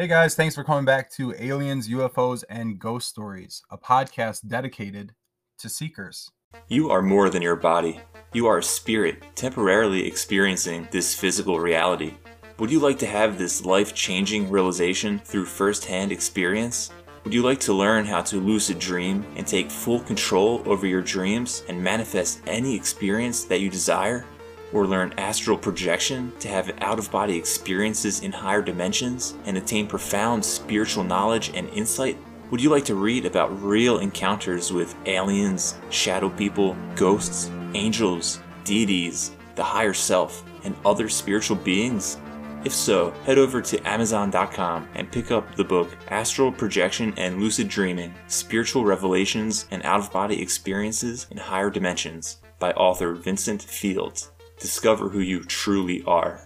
Hey guys, thanks for coming back to Aliens, UFOs, and Ghost Stories, a podcast dedicated to seekers. You are more than your body. You are a spirit temporarily experiencing this physical reality. Would you like to have this life changing realization through first hand experience? Would you like to learn how to lucid dream and take full control over your dreams and manifest any experience that you desire? Or learn astral projection to have out of body experiences in higher dimensions and attain profound spiritual knowledge and insight? Would you like to read about real encounters with aliens, shadow people, ghosts, angels, deities, the higher self, and other spiritual beings? If so, head over to Amazon.com and pick up the book Astral Projection and Lucid Dreaming Spiritual Revelations and Out of Body Experiences in Higher Dimensions by author Vincent Fields. Discover who you truly are.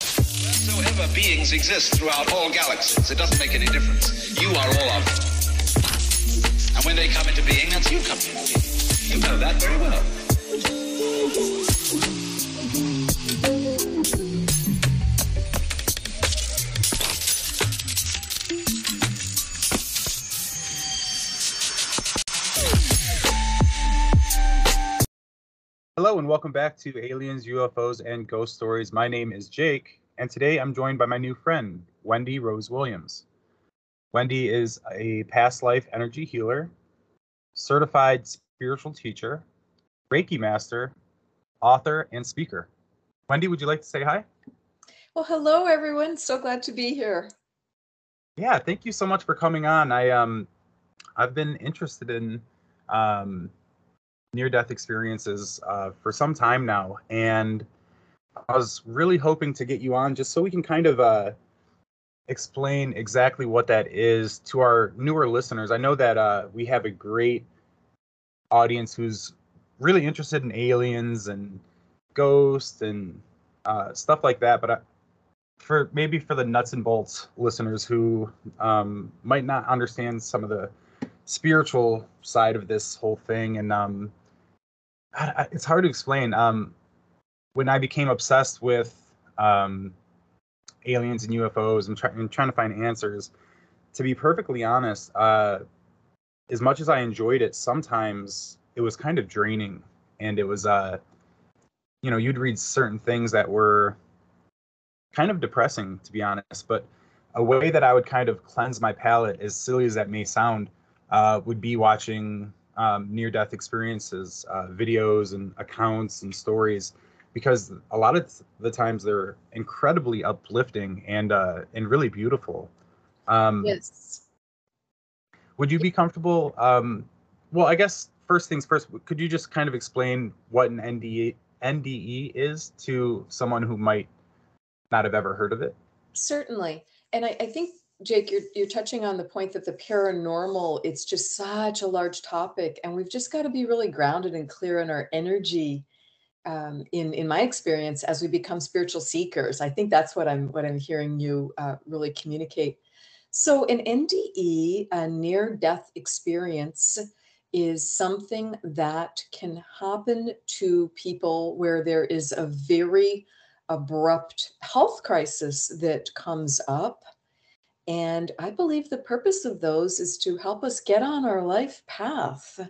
Whatsoever beings exist throughout all galaxies, it doesn't make any difference. You are all of them. And when they come into being, that's you coming into being. You know that very well. Hello, and welcome back to Aliens, UFOs, and Ghost Stories. My name is Jake, and today I'm joined by my new friend, Wendy Rose Williams. Wendy is a past life energy healer, certified spiritual teacher, Reiki master, author, and speaker. Wendy, would you like to say hi? Well, hello everyone. So glad to be here. Yeah, thank you so much for coming on. I um I've been interested in um near death experiences uh, for some time now and I was really hoping to get you on just so we can kind of uh explain exactly what that is to our newer listeners. I know that uh we have a great audience who's really interested in aliens and ghosts and uh, stuff like that, but I, for maybe for the nuts and bolts listeners who um, might not understand some of the spiritual side of this whole thing and um, I- it's hard to explain. Um, when i became obsessed with um, aliens and ufos and, try- and trying to find answers. To be perfectly honest uh, as much as i enjoyed it sometimes it was kind of draining. And it was uh, you know you'd read certain things that were kind of depressing to be honest. But a way that i would kind of cleanse my palate as silly as that may sound uh, would be watching um, near death experiences uh, videos and accounts and stories because a lot of the times they're incredibly uplifting and uh, and really beautiful um, Yes. would you be comfortable um, well i guess first things first could you just kind of explain what an NDE, nde is to someone who might not have ever heard of it Certainly. And I, I think, Jake, you're you're touching on the point that the paranormal, it's just such a large topic, and we've just got to be really grounded and clear in our energy. Um, in in my experience, as we become spiritual seekers, I think that's what I'm what I'm hearing you uh, really communicate. So, an NDE, a near death experience, is something that can happen to people where there is a very abrupt health crisis that comes up. And I believe the purpose of those is to help us get on our life path.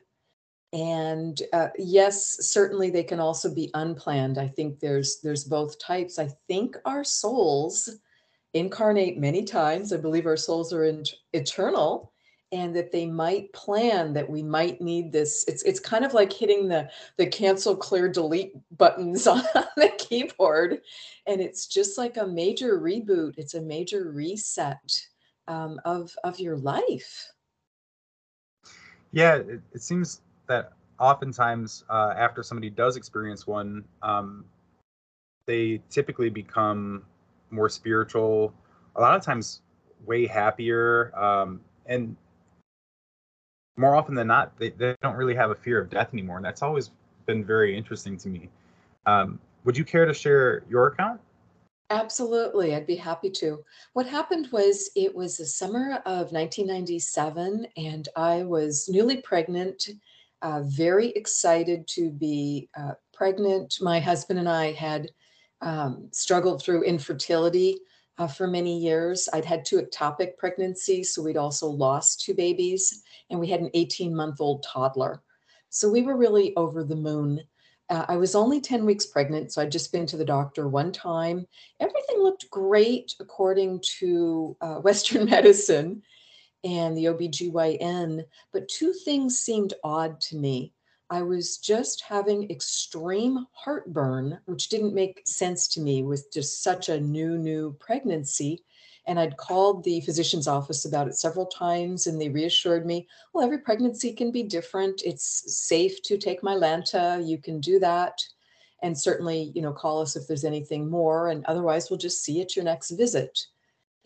And uh, yes, certainly they can also be unplanned. I think there's there's both types. I think our souls incarnate many times. I believe our souls are in, eternal and that they might plan that we might need this it's it's kind of like hitting the the cancel clear delete buttons on the keyboard and it's just like a major reboot it's a major reset um, of of your life Yeah, it, it seems that oftentimes uh, after somebody does experience one, um, they typically become more spiritual. A lot of times, way happier, um, and more often than not, they, they don't really have a fear of death anymore. And that's always been very interesting to me. Um, would you care to share your account? Absolutely, I'd be happy to. What happened was it was the summer of 1997, and I was newly pregnant, uh, very excited to be uh, pregnant. My husband and I had um, struggled through infertility uh, for many years. I'd had two ectopic pregnancies, so we'd also lost two babies, and we had an 18 month old toddler. So we were really over the moon. Uh, I was only 10 weeks pregnant, so I'd just been to the doctor one time. Everything looked great according to uh, Western medicine and the OBGYN, but two things seemed odd to me. I was just having extreme heartburn, which didn't make sense to me with just such a new, new pregnancy. And I'd called the physician's office about it several times, and they reassured me, well, every pregnancy can be different. It's safe to take Mylanta. You can do that. And certainly, you know, call us if there's anything more. And otherwise, we'll just see at your next visit.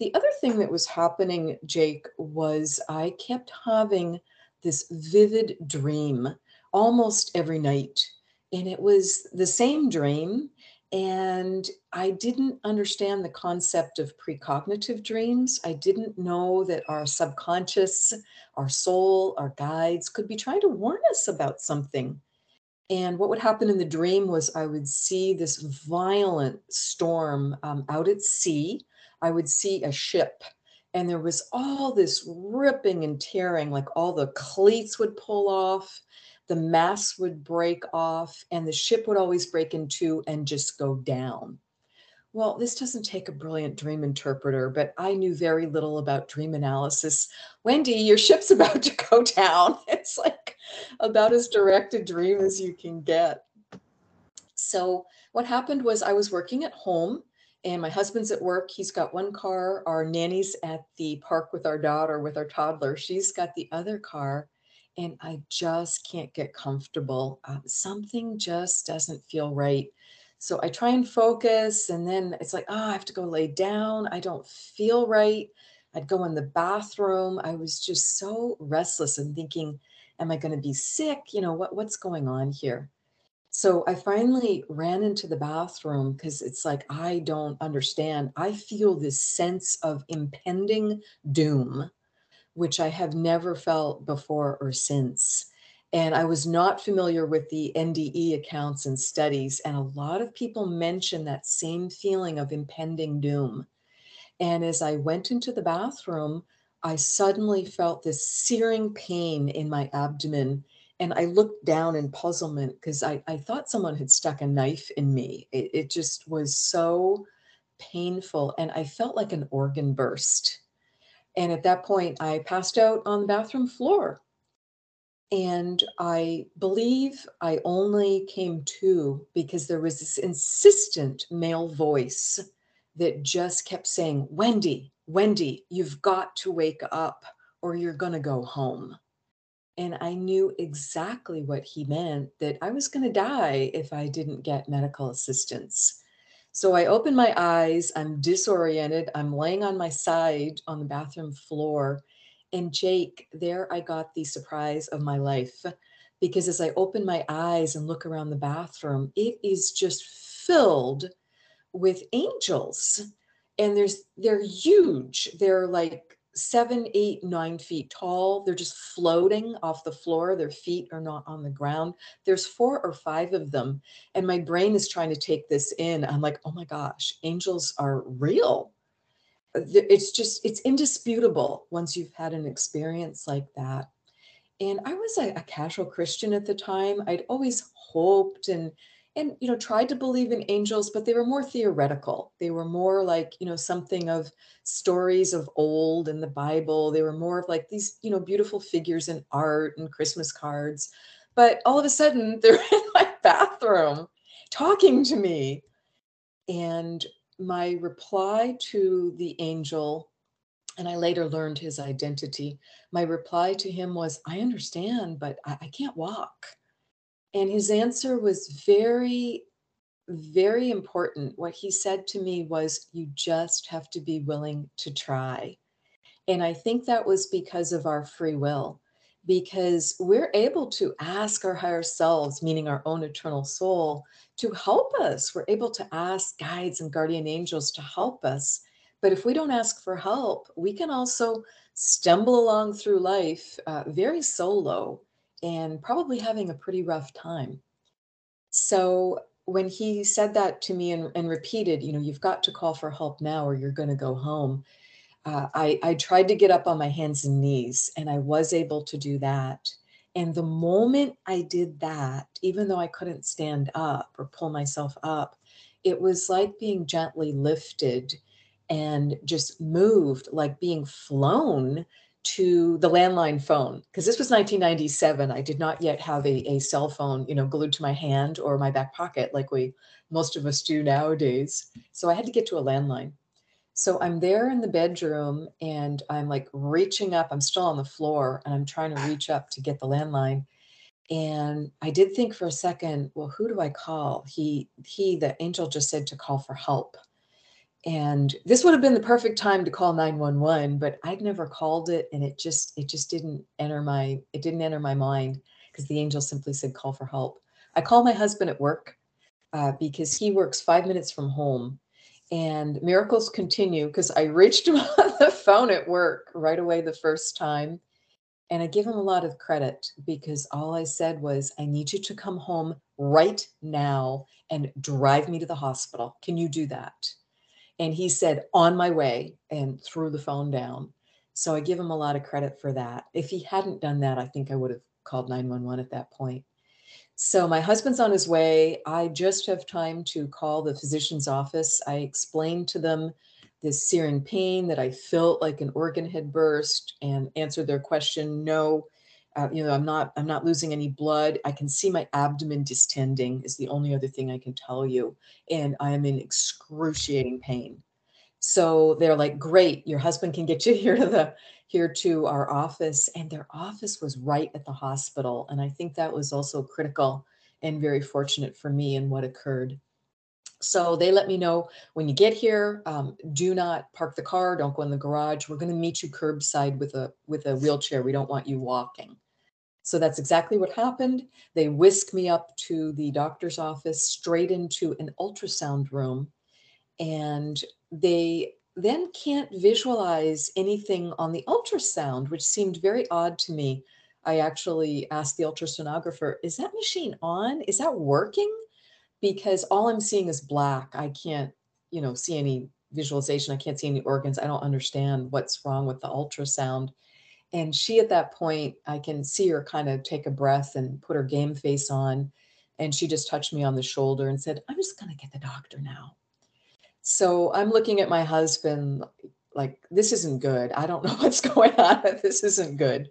The other thing that was happening, Jake, was I kept having this vivid dream almost every night. And it was the same dream. And I didn't understand the concept of precognitive dreams. I didn't know that our subconscious, our soul, our guides could be trying to warn us about something. And what would happen in the dream was I would see this violent storm um, out at sea. I would see a ship, and there was all this ripping and tearing, like all the cleats would pull off the mass would break off and the ship would always break in two and just go down. Well, this doesn't take a brilliant dream interpreter, but I knew very little about dream analysis. Wendy, your ship's about to go down. It's like about as direct a dream as you can get. So, what happened was I was working at home and my husband's at work. He's got one car. Our nanny's at the park with our daughter, with our toddler. She's got the other car and I just can't get comfortable. Um, something just doesn't feel right. So I try and focus, and then it's like, oh, I have to go lay down. I don't feel right. I'd go in the bathroom. I was just so restless and thinking, am I going to be sick? You know, what, what's going on here? So I finally ran into the bathroom because it's like, I don't understand. I feel this sense of impending doom which I have never felt before or since. And I was not familiar with the NDE accounts and studies. And a lot of people mention that same feeling of impending doom. And as I went into the bathroom, I suddenly felt this searing pain in my abdomen. And I looked down in puzzlement because I, I thought someone had stuck a knife in me. It, it just was so painful. And I felt like an organ burst. And at that point, I passed out on the bathroom floor. And I believe I only came to because there was this insistent male voice that just kept saying, Wendy, Wendy, you've got to wake up or you're going to go home. And I knew exactly what he meant that I was going to die if I didn't get medical assistance. So I open my eyes, I'm disoriented, I'm laying on my side on the bathroom floor. And Jake, there I got the surprise of my life because as I open my eyes and look around the bathroom, it is just filled with angels. And there's they're huge. They're like seven, eight, nine feet tall. They're just floating off the floor. Their feet are not on the ground. There's four or five of them. And my brain is trying to take this in. I'm like, oh my gosh, angels are real. It's just, it's indisputable once you've had an experience like that. And I was a, a casual Christian at the time. I'd always hoped and and you know tried to believe in angels but they were more theoretical. They were more like you know something of stories of old in the bible. They were more of like these you know beautiful figures in art and christmas cards. But all of a sudden they're in my bathroom talking to me. And my reply to the angel and i later learned his identity my reply to him was i understand but i, I can't walk and his answer was very, very important. What he said to me was, You just have to be willing to try. And I think that was because of our free will, because we're able to ask our higher selves, meaning our own eternal soul, to help us. We're able to ask guides and guardian angels to help us. But if we don't ask for help, we can also stumble along through life uh, very solo and probably having a pretty rough time. So when he said that to me and, and repeated, you know, you've got to call for help now or you're going to go home. Uh, I, I tried to get up on my hands and knees and I was able to do that. And the moment I did that, even though I couldn't stand up or pull myself up, it was like being gently lifted and just moved, like being flown to the landline phone because this was 1997 i did not yet have a, a cell phone you know glued to my hand or my back pocket like we most of us do nowadays. So i had to get to a landline. So i'm there in the bedroom and i'm like reaching up. I'm still on the floor and i'm trying to reach up to get the landline. And i did think for a second well who do i call? He he the angel just said to call for help and this would have been the perfect time to call 911 but i'd never called it and it just it just didn't enter my it didn't enter my mind because the angel simply said call for help. I call my husband at work uh, because he works five minutes from home and miracles continue because i reached him on the phone at work right away the first time and i give him a lot of credit because all i said was i need you to come home right now and drive me to the hospital. Can you do that and he said, on my way, and threw the phone down. So I give him a lot of credit for that. If he hadn't done that, I think I would have called 911 at that point. So my husband's on his way. I just have time to call the physician's office. I explained to them this searing pain that I felt like an organ had burst and answered their question no, uh, you know i'm not i'm not losing any blood i can see my abdomen distending is the only other thing i can tell you and i am in excruciating pain so they're like great your husband can get you here to the here to our office and their office was right at the hospital and i think that was also critical and very fortunate for me in what occurred so they let me know when you get here, um, do not park the car. Don't go in the garage. We're going to meet you curbside with a with a wheelchair. We don't want you walking. So that's exactly what happened. They whisk me up to the doctor's office, straight into an ultrasound room. And they then can't visualize anything on the ultrasound, which seemed very odd to me. I actually asked the ultrasonographer, is that machine on? Is that working? Because all I'm seeing is black. I can't, you know, see any visualization. I can't see any organs. I don't understand what's wrong with the ultrasound. And she, at that point, I can see her kind of take a breath and put her game face on. And she just touched me on the shoulder and said, I'm just going to get the doctor now. So I'm looking at my husband like, this isn't good. I don't know what's going on, this isn't good.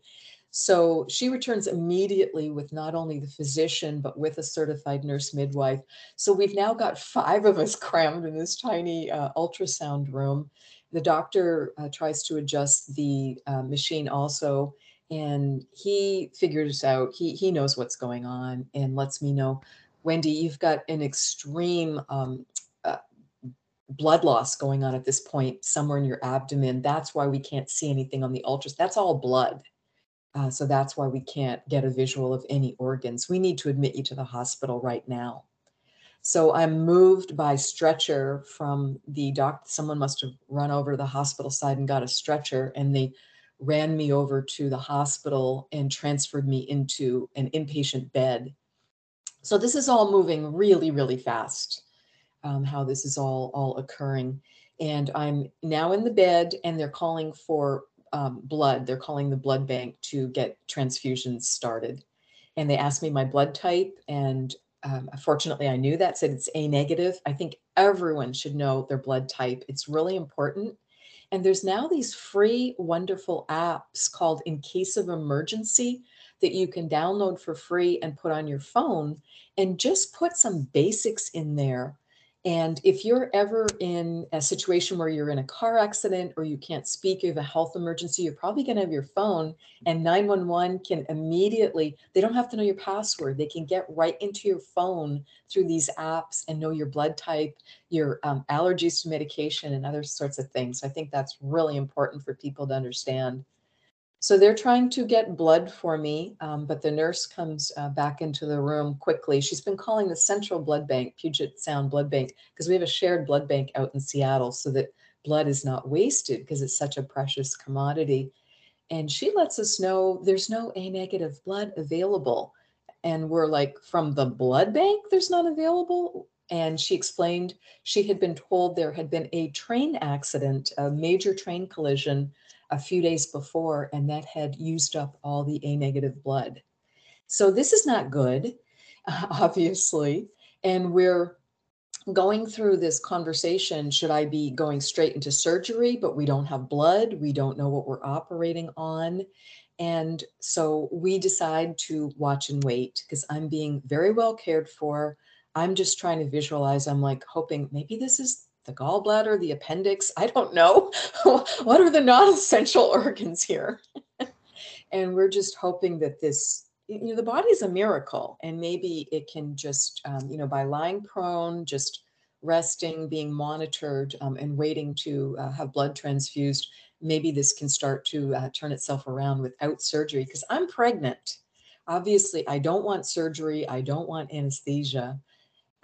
So she returns immediately with not only the physician, but with a certified nurse midwife. So we've now got five of us crammed in this tiny uh, ultrasound room the doctor uh, tries to adjust the uh, machine also and he figures out. He he knows what's going on and lets me know wendy you've got an extreme um, uh, blood loss going on at this point somewhere in your abdomen. That's why we can't see anything on the ultras. That's all blood. Uh, so that's why we can't get a visual of any organs. We need to admit you to the hospital right now so I'm moved by stretcher from the doc. Someone must have run over to the hospital side and got a stretcher, and they ran me over to the hospital and transferred me into an inpatient bed. So this is all moving really, really fast. Um, how this is all all occurring, and I'm now in the bed, and they're calling for um, blood. They're calling the blood bank to get transfusions started, and they asked me my blood type, and um, fortunately, I knew that said it's A negative. I think everyone should know their blood type. It's really important. And there's now these free, wonderful apps called In Case of Emergency that you can download for free and put on your phone and just put some basics in there and if you're ever in a situation where you're in a car accident or you can't speak, you have a health emergency, you're probably going to have your phone, and 911 can immediately, they don't have to know your password. They can get right into your phone through these apps and know your blood type, your um, allergies to medication, and other sorts of things. So I think that's really important for people to understand. So they're trying to get blood for me, um, but the nurse comes uh, back into the room quickly. She's been calling the Central Blood Bank, Puget Sound Blood Bank, because we have a shared blood bank out in Seattle so that blood is not wasted because it's such a precious commodity. And she lets us know there's no A negative blood available. and we're like, from the blood bank, there's none available. And she explained she had been told there had been a train accident, a major train collision a few days before, and that had used up all the A negative blood. So this is not good, obviously. And we're going through this conversation should I be going straight into surgery, but we don't have blood, we don't know what we're operating on. And so we decide to watch and wait because I'm being very well cared for. I'm just trying to visualize. I'm like hoping maybe this is the gallbladder, the appendix. I don't know. what are the non essential organs here? and we're just hoping that this, you know, the body's a miracle. And maybe it can just, um, you know, by lying prone, just resting, being monitored, um, and waiting to uh, have blood transfused, maybe this can start to uh, turn itself around without surgery because I'm pregnant. Obviously, I don't want surgery. I don't want anesthesia.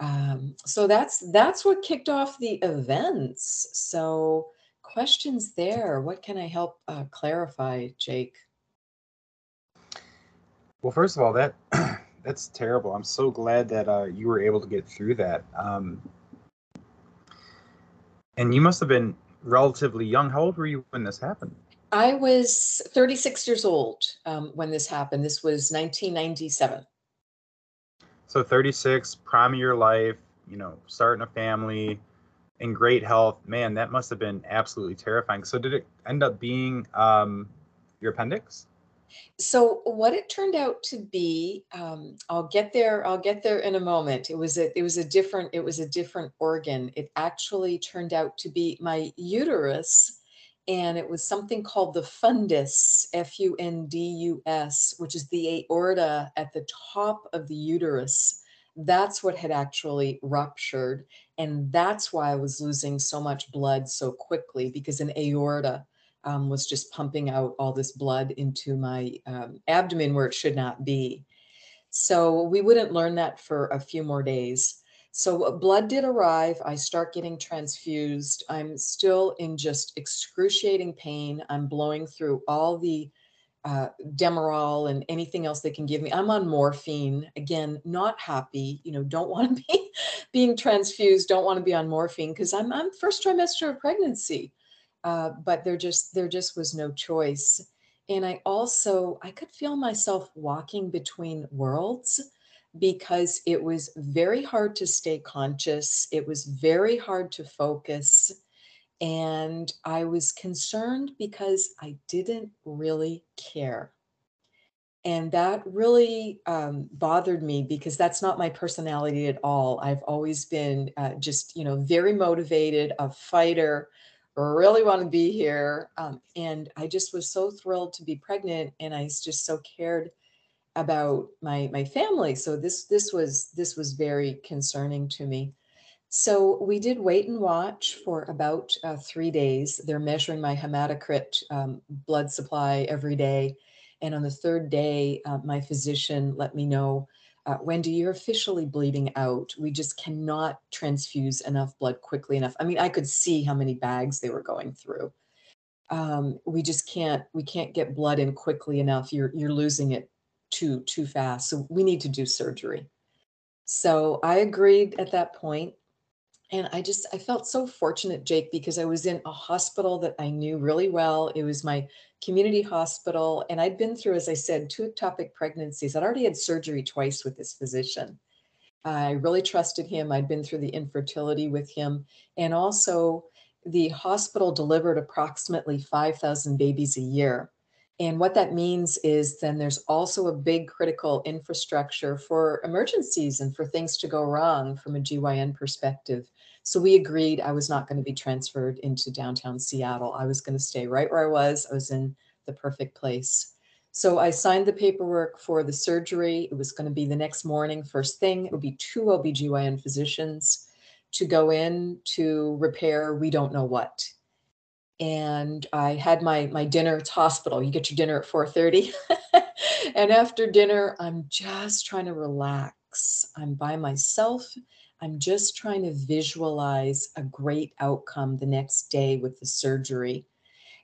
Um, so that's that's what kicked off the events. So questions there. What can I help uh, clarify, Jake? Well, first of all, that that's terrible. I'm so glad that uh, you were able to get through that. Um, and you must have been relatively young. How old were you when this happened? I was 36 years old um, when this happened. This was 1997. So 36, prime of your life, you know, starting a family in great health. Man, that must have been absolutely terrifying. So did it end up being um, your appendix? So what it turned out to be, um, I'll get there. I'll get there in a moment. It was a it was a different it was a different organ. It actually turned out to be my uterus, and it was something called the fundus, F U N D U S, which is the aorta at the top of the uterus. That's what had actually ruptured, and that's why I was losing so much blood so quickly because an aorta um, was just pumping out all this blood into my um, abdomen where it should not be. So we wouldn't learn that for a few more days. So blood did arrive. I start getting transfused. I'm still in just excruciating pain. I'm blowing through all the uh, Demerol and anything else they can give me. I'm on morphine. Again, not happy. You know, don't want to be being transfused. Don't want to be on morphine because I'm I'm first trimester of pregnancy. Uh, but there just there just was no choice and i also i could feel myself walking between worlds because it was very hard to stay conscious it was very hard to focus and i was concerned because i didn't really care and that really um, bothered me because that's not my personality at all i've always been uh, just you know very motivated a fighter really want to be here. Um, and I just was so thrilled to be pregnant, and I just so cared about my my family. So this this was this was very concerning to me. So we did wait and watch for about uh, three days. They're measuring my hematocrit um, blood supply every day, and on the third day, uh, my physician let me know uh, Wendy, you're officially bleeding out. We just cannot transfuse enough blood quickly enough. I mean, I could see how many bags they were going through. Um, we just can't we can't get blood in quickly enough. You're you're losing it too too fast. So we need to do surgery. So I agreed at that point. And i just i felt so fortunate jake because i was in a hospital that i knew really well. It was my community hospital. And i'd been through as i said two ectopic pregnancies. I'd already had surgery twice with this physician. I really trusted him. I'd been through the infertility with him. And also the hospital delivered approximately 5000 babies a year and what that means is then there's also a big critical infrastructure for emergencies and for things to go wrong from a GYN perspective. So we agreed I was not going to be transferred into downtown Seattle. I was going to stay right where I was. I was in the perfect place. So I signed the paperwork for the surgery. It was going to be the next morning, first thing. It would be two OB/GYN physicians to go in to repair we don't know what. And I had my my dinner. It's hospital. You get your dinner at 4:30. and after dinner, I'm just trying to relax. I'm by myself I'm just trying to visualize a great outcome the next day with the surgery.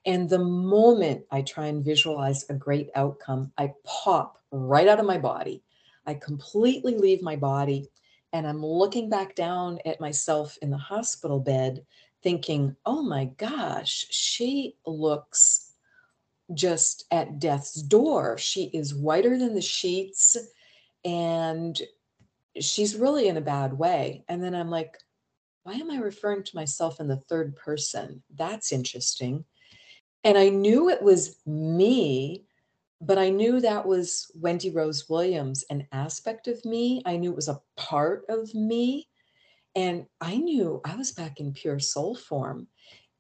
And the moment I try and visualize a great outcome, I pop right out of my body. I completely leave my body and I'm looking back down at myself in the hospital bed, thinking, oh my gosh, she looks just at death's door. She is whiter than the sheets and she's really in a bad way. And then I'm like, why am I referring to myself in the third person? That's interesting. And I knew it was me but I knew that was Wendy Rose Williams, an aspect of me. I knew it was a part of me. And I knew I was back in pure soul form.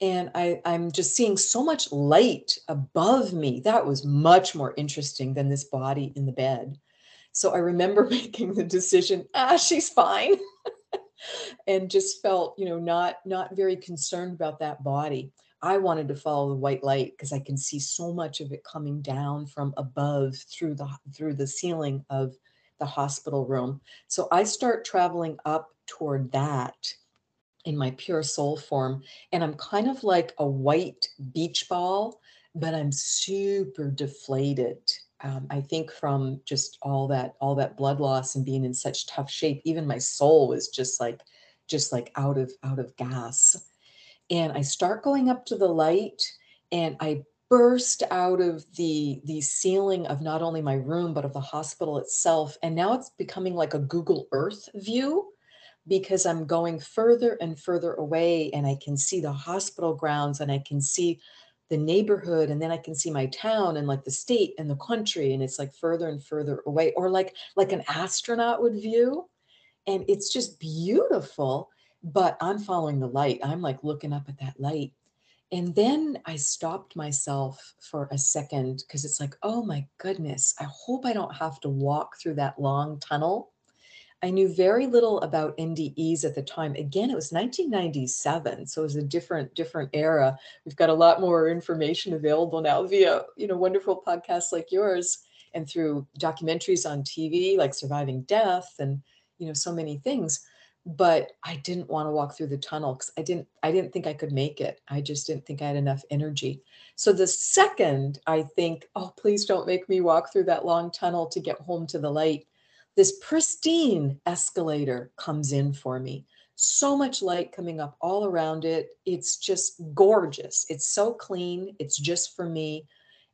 And I, I'm just seeing so much light above me. That was much more interesting than this body in the bed. So I remember making the decision, ah, she's fine. and just felt, you know, not not very concerned about that body. I wanted to follow the white light because I can see so much of it coming down from above through the through the ceiling of the hospital room. So I start traveling up toward that in my pure soul form. And I'm kind of like a white beach ball but I'm super deflated. Um, I think from just all that all that blood loss and being in such tough shape, even my soul was just like just like out of out of gas. And I start going up to the light and I burst out of the the ceiling of not only my room but of the hospital itself. And now it's becoming like a Google Earth view because I'm going further and further away and I can see the hospital grounds and I can see the neighborhood and then I can see my town and like the state and the country and it's like further and further away or like like an astronaut would view and it's just beautiful but I'm following the light. I'm like looking up at that light. And then I stopped myself for a second because it's like, oh my goodness, I hope I don't have to walk through that long tunnel. I knew very little about NDEs at the time. Again, it was 1997, so it was a different different era. We've got a lot more information available now via, you know, wonderful podcasts like yours and through documentaries on TV like Surviving Death and, you know, so many things but I didn't want to walk through the tunnel because I didn't I didn't think I could make it. I just didn't think I had enough energy. So the second I think, oh, please don't make me walk through that long tunnel to get home to the light, this pristine escalator comes in for me. So much light coming up all around it. It's just gorgeous. It's so clean. It's just for me.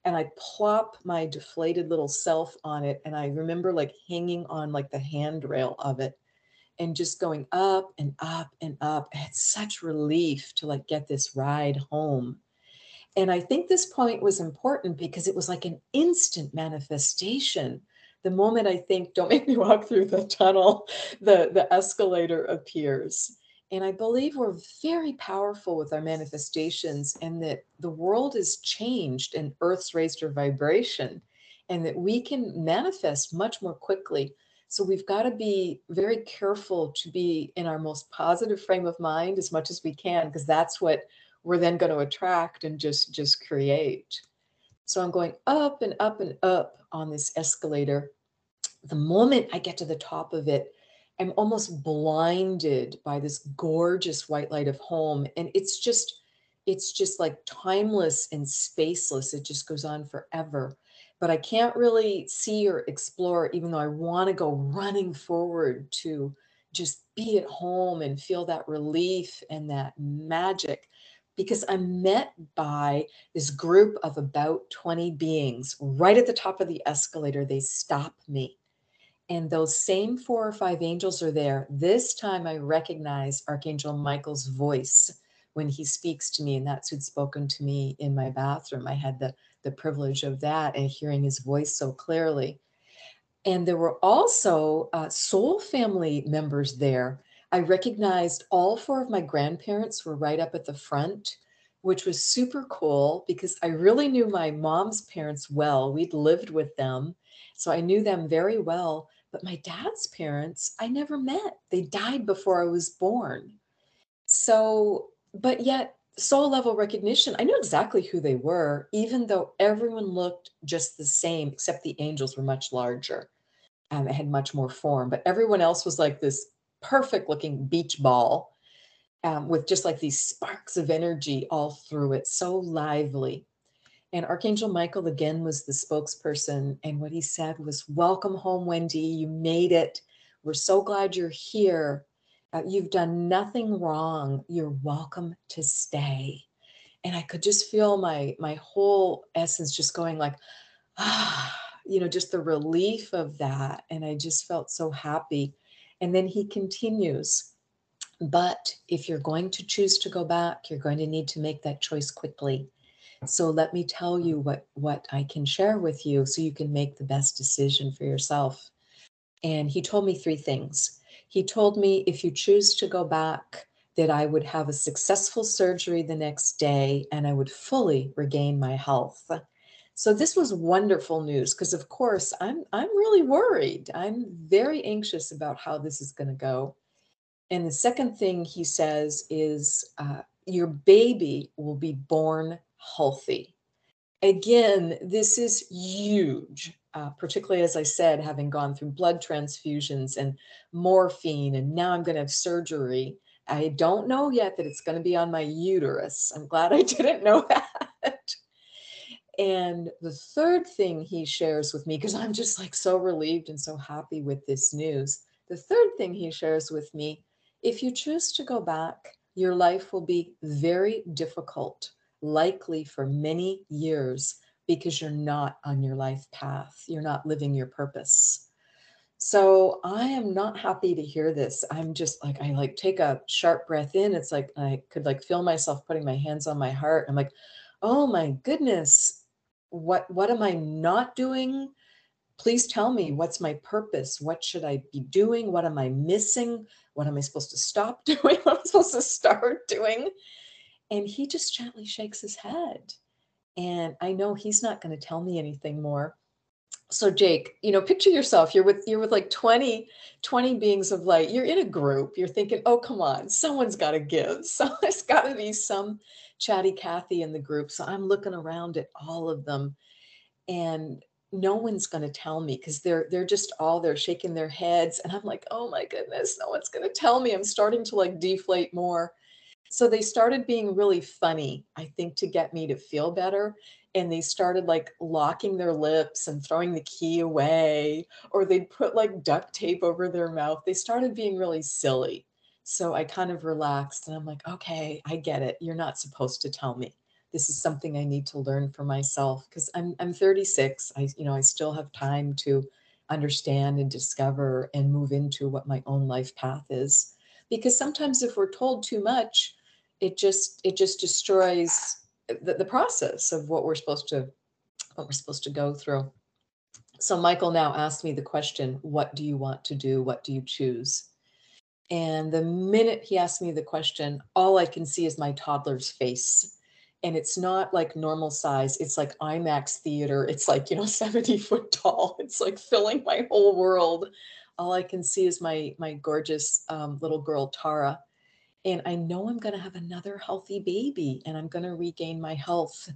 And I plop my deflated little self on it. And I remember like hanging on like the handrail of it and just going up and up and up. It's such relief to like get this ride home. And I think this point was important because it was like an instant manifestation. The moment I think, don't make me walk through the tunnel, the, the escalator appears. And I believe we're very powerful with our manifestations, and that the world is changed and Earth's raised her vibration, and that we can manifest much more quickly so we've got to be very careful to be in our most positive frame of mind as much as we can, because that's what we're then going to attract and just just create. So I'm going up and up and up on this escalator. The moment I get to the top of it, I'm almost blinded by this gorgeous white light of home. And it's just, it's just like timeless and spaceless. It just goes on forever but I can't really see or explore, even though I want to go running forward to just be at home and feel that relief and that magic. Because I'm met by this group of about 20 beings right at the top of the escalator. They stop me. And those same four or five angels are there. This time I recognize Archangel Michael's voice when he speaks to me, and that's who'd spoken to me in my bathroom. I had the the privilege of that and hearing his voice so clearly. And there were also uh, soul family members there. I recognized all four of my grandparents were right up at the front, which was super cool because I really knew my mom's parents well. We'd lived with them, so I knew them very well. But my dad's parents, I never met. They died before I was born. So, but yet soul level recognition, I knew exactly who they were, even though everyone looked just the same, except the angels were much larger and they had much more form. But everyone else was like this perfect looking beach ball um, with just like these sparks of energy all through it, so lively. And Archangel Michael again was the spokesperson. And what he said was, Welcome home, Wendy. You made it. We're so glad you're here. Uh, you've done nothing wrong. You're welcome to stay. And I could just feel my my whole essence just going like, ah, you know, just the relief of that. And I just felt so happy. And then he continues, but if you're going to choose to go back, you're going to need to make that choice quickly. So let me tell you what what I can share with you so you can make the best decision for yourself. And he told me three things. He told me if you choose to go back, that I would have a successful surgery the next day and I would fully regain my health. So this was wonderful news because of course I'm I'm really worried. I'm very anxious about how this is going to go. And the second thing he says is uh, your baby will be born healthy. Again, this is huge, uh, particularly as I said, having gone through blood transfusions and morphine, and now I'm going to have surgery. I don't know yet that it's going to be on my uterus. I'm glad I didn't know that. And the third thing he shares with me, because I'm just like so relieved and so happy with this news, the third thing he shares with me if you choose to go back, your life will be very difficult likely for many years because you're not on your life path. You're not living your purpose. So I am not happy to hear this. I'm just like, I like take a sharp breath in. It's like I could like feel myself putting my hands on my heart. I'm like, oh my goodness, what what am I not doing? Please tell me what's my purpose? What should I be doing? What am I missing? What am I supposed to stop doing? What am I supposed to start doing? And he just gently shakes his head. And I know he's not going to tell me anything more. So Jake, you know, picture yourself, you're with you're with like 20 20 beings of light. You're in a group. You're thinking, "Oh, come on. Someone's got to give. So there's got to be some chatty Cathy in the group." So I'm looking around at all of them and no one's going to tell me because they're they're just all they're shaking their heads and i'm like oh my goodness no one's going to tell me i'm starting to like deflate more so they started being really funny, I think, to get me to feel better. And they started like locking their lips and throwing the key away, or they'd put like duct tape over their mouth. They started being really silly. So I kind of relaxed and I'm like, okay, I get it. You're not supposed to tell me. This is something I need to learn for myself because I'm I'm 36. I you know I still have time to understand and discover and move into what my own life path is. Because sometimes if we're told too much, it just it just destroys the, the process of what we're supposed to what we're supposed to go through. So michael now asked me the question what do you want to do? What do you choose? And the minute he asked me the question all i can see is my toddler's face. And it's not like normal size. It's like imax theater. It's like you know 70 foot tall. It's like filling my whole world. All i can see is my my gorgeous um, little girl tara and I know I'm going to have another healthy baby and I'm going to regain my health.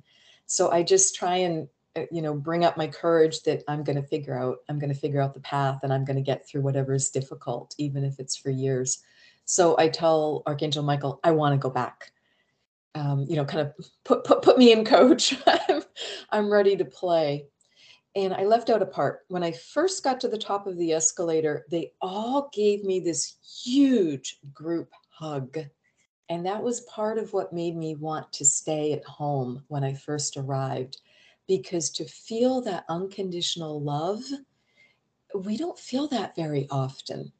So I just try and uh, you know bring up my courage that I'm going to figure out I'm going to figure out the path and I'm going to get through whatever is difficult even if it's for years. So I tell Archangel Michael I want to go back. Um, you know, kind of put put put me in coach. I'm, I'm ready to play. And I left out a part. When I first got to the top of the escalator, they all gave me this huge group hug. And that was part of what made me want to stay at home when I first arrived, because to feel that unconditional love, we don't feel that very often.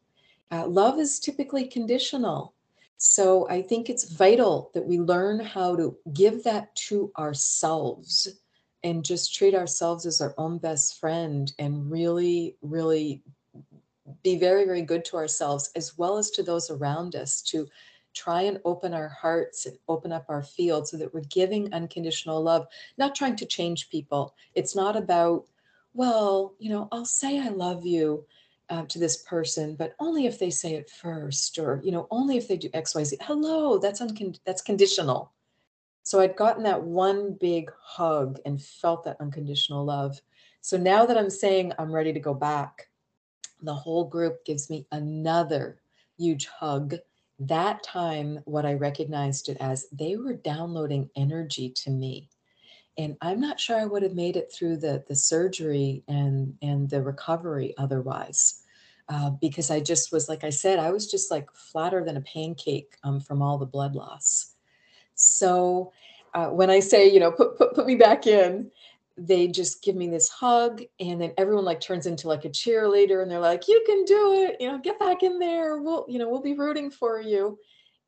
Uh, love is typically conditional. So I think it's vital that we learn how to give that to ourselves and just treat ourselves as our own best friend and really, really be very, very good to ourselves as well as to those around us to try and open our hearts and open up our field so that we're giving unconditional love, not trying to change people. It's not about, well, you know, I'll say I love you uh, to this person, but only if they say it first, or you know, only if they do X, Y, Z. Hello, that's uncon- that's conditional. So I'd gotten that one big hug and felt that unconditional love. So now that I'm saying I'm ready to go back, the whole group gives me another huge hug. That time, what I recognized it as, they were downloading energy to me. and I'm not sure I would have made it through the the surgery and and the recovery otherwise. Uh, because I just was like I said, I was just like flatter than a pancake um, from all the blood loss. So uh, when I say, you know, put, put put me back in, they just give me this hug, and then everyone like turns into like a cheerleader, and they're like, "You can do it! You know, get back in there. We'll, you know, we'll be rooting for you."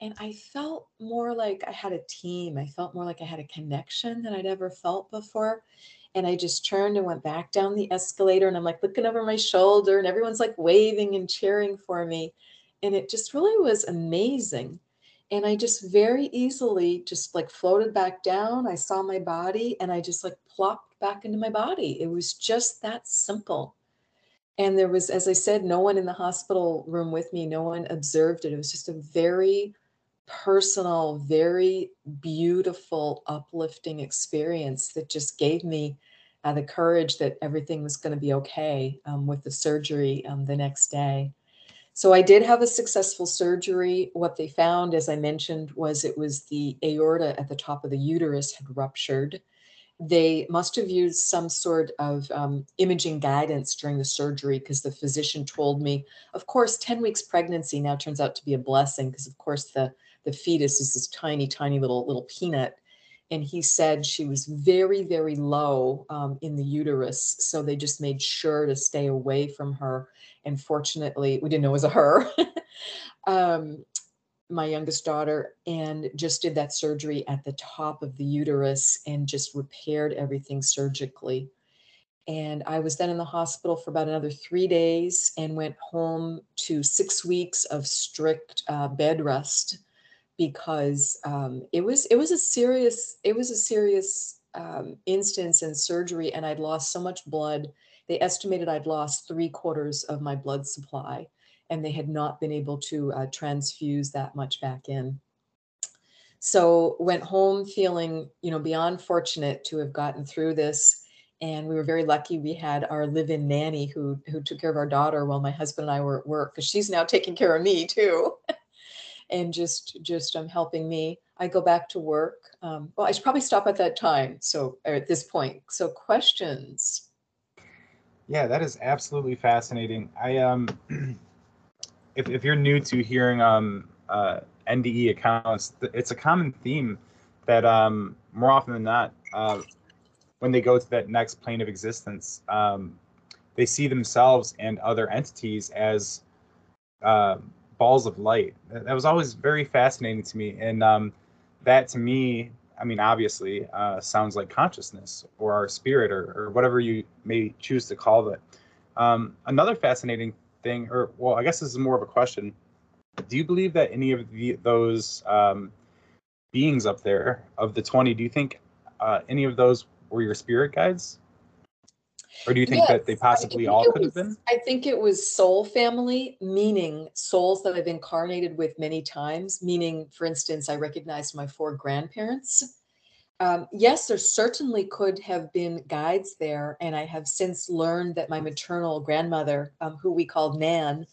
And I felt more like I had a team. I felt more like I had a connection than I'd ever felt before. And I just turned and went back down the escalator, and I'm like looking over my shoulder, and everyone's like waving and cheering for me. And it just really was amazing and I just very easily just like floated back down. I saw my body and I just like plopped back into my body. It was just that simple. And there was, as I said, no one in the hospital room with me, no one observed it. It was just a very personal, very beautiful, uplifting experience that just gave me uh, the courage that everything was going to be okay um, with the surgery um, the next day. So I did have a successful surgery. What they found, as I mentioned, was it was the aorta at the top of the uterus had ruptured. They must have used some sort of um, imaging guidance during the surgery because the physician told me, of course, 10 weeks pregnancy now turns out to be a blessing because, of course, the, the fetus is this tiny, tiny little little peanut and he said she was very very low um, in the uterus so they just made sure to stay away from her. And fortunately we didn't know it was a her. Um, my youngest daughter and just did that surgery at the top of the uterus and just repaired everything surgically. And i was then in the hospital for about another three days and went home to six weeks of strict uh, bed rest because um, it was it was a serious it was a serious um, instance in surgery and i'd lost so much blood. They estimated i'd lost three quarters of my blood supply and they had not been able to uh, transfuse that much back in. So went home feeling you know beyond fortunate to have gotten through this and we were very lucky we had our live-in nanny who who took care of our daughter while my husband and i were at work because she's now taking care of me too and just just um, helping me. I go back to work. Um, well, I should probably stop at that time. So at this point, so questions. Yeah, that is absolutely fascinating. I um, if if you're new to hearing um uh, NDE accounts, it's a common theme that um more often than not uh, when they go to that next plane of existence, um, they see themselves and other entities as uh, balls of light. That was always very fascinating to me, and um, that to me, I mean, obviously, uh, sounds like consciousness or our spirit or, or whatever you may choose to call it. Um, another fascinating thing, or well, I guess this is more of a question. Do you believe that any of the, those um, beings up there, of the 20, do you think uh, any of those were your spirit guides? Or do you think yes, that they possibly all could was, have been? I think it was soul family, meaning souls that I've incarnated with many times. Meaning, for instance, I recognized my four grandparents. Um, yes, there certainly could have been guides there. And I have since learned that my maternal grandmother, um, who we called Nan,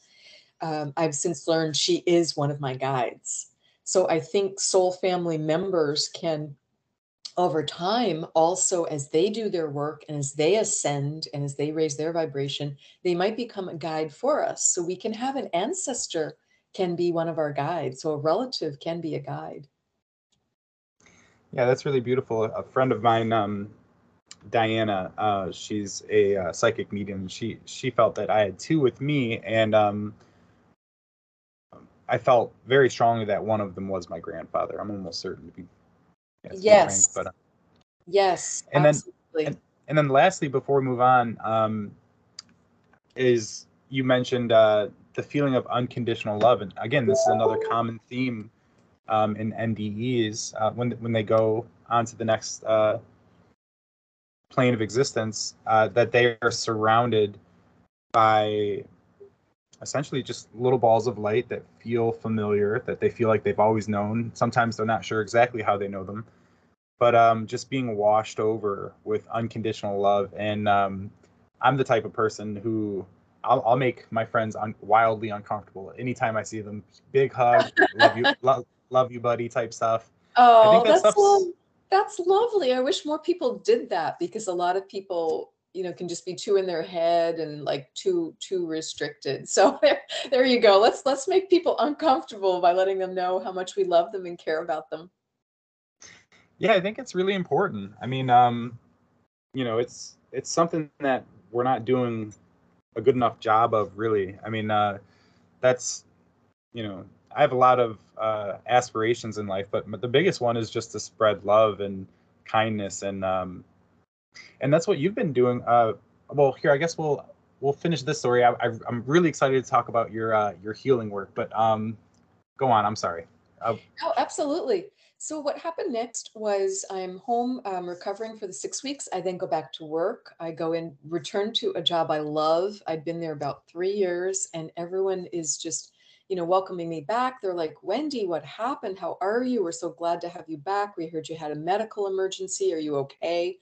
um, I've since learned she is one of my guides. So I think soul family members can over time, also as they do their work and as they ascend and as they raise their vibration, they might become a guide for us. So we can have an ancestor can be one of our guides. So a relative can be a guide. Yeah, that's really beautiful. A friend of mine, um, Diana, uh, she's a uh, psychic medium. She she felt that I had two with me, and um, I felt very strongly that one of them was my grandfather. I'm almost certain to be yes. but uh, yes. And absolutely. then and, and, then lastly, before we move on, um, is you mentioned uh, the feeling of unconditional love, and again, this is another common theme um, in NDEs uh, when when they go on to the next uh, plane of existence, uh, that they are surrounded by essentially just little balls of light that feel familiar, that they feel like they've always known. Sometimes they're not sure exactly how they know them, but um, just being washed over with unconditional love. And um, I'm the type of person who I'll, I'll make my friends un- wildly uncomfortable anytime I see them. Big hug, love you, love, love you, buddy, type stuff. Oh, that's That's lovely. I wish more people did that because a lot of people, you know, can just be too in their head and like too too restricted. So there, there you go. Let's let's make people uncomfortable by letting them know how much we love them and care about them. Yeah, I think it's really important. I mean, um, you know, it's it's something that we're not doing a good enough job of really. I mean, uh, that's you know, I have a lot of uh, aspirations in life, but, the biggest one is just to spread love and kindness, and um, and that's what you've been doing. Uh, well, here I guess we'll we'll finish this story. I, am really excited to talk about your uh, your healing work, but um, go on. I'm sorry. Uh, oh, absolutely. So what happened next was I'm home um, recovering for the six weeks. I then go back to work. I go in, return to a job I love. I'd been there about three years, and everyone is just you know, welcoming me back. They're like, Wendy, what happened? How are you? We're so glad to have you back. We heard you had a medical emergency. Are you okay?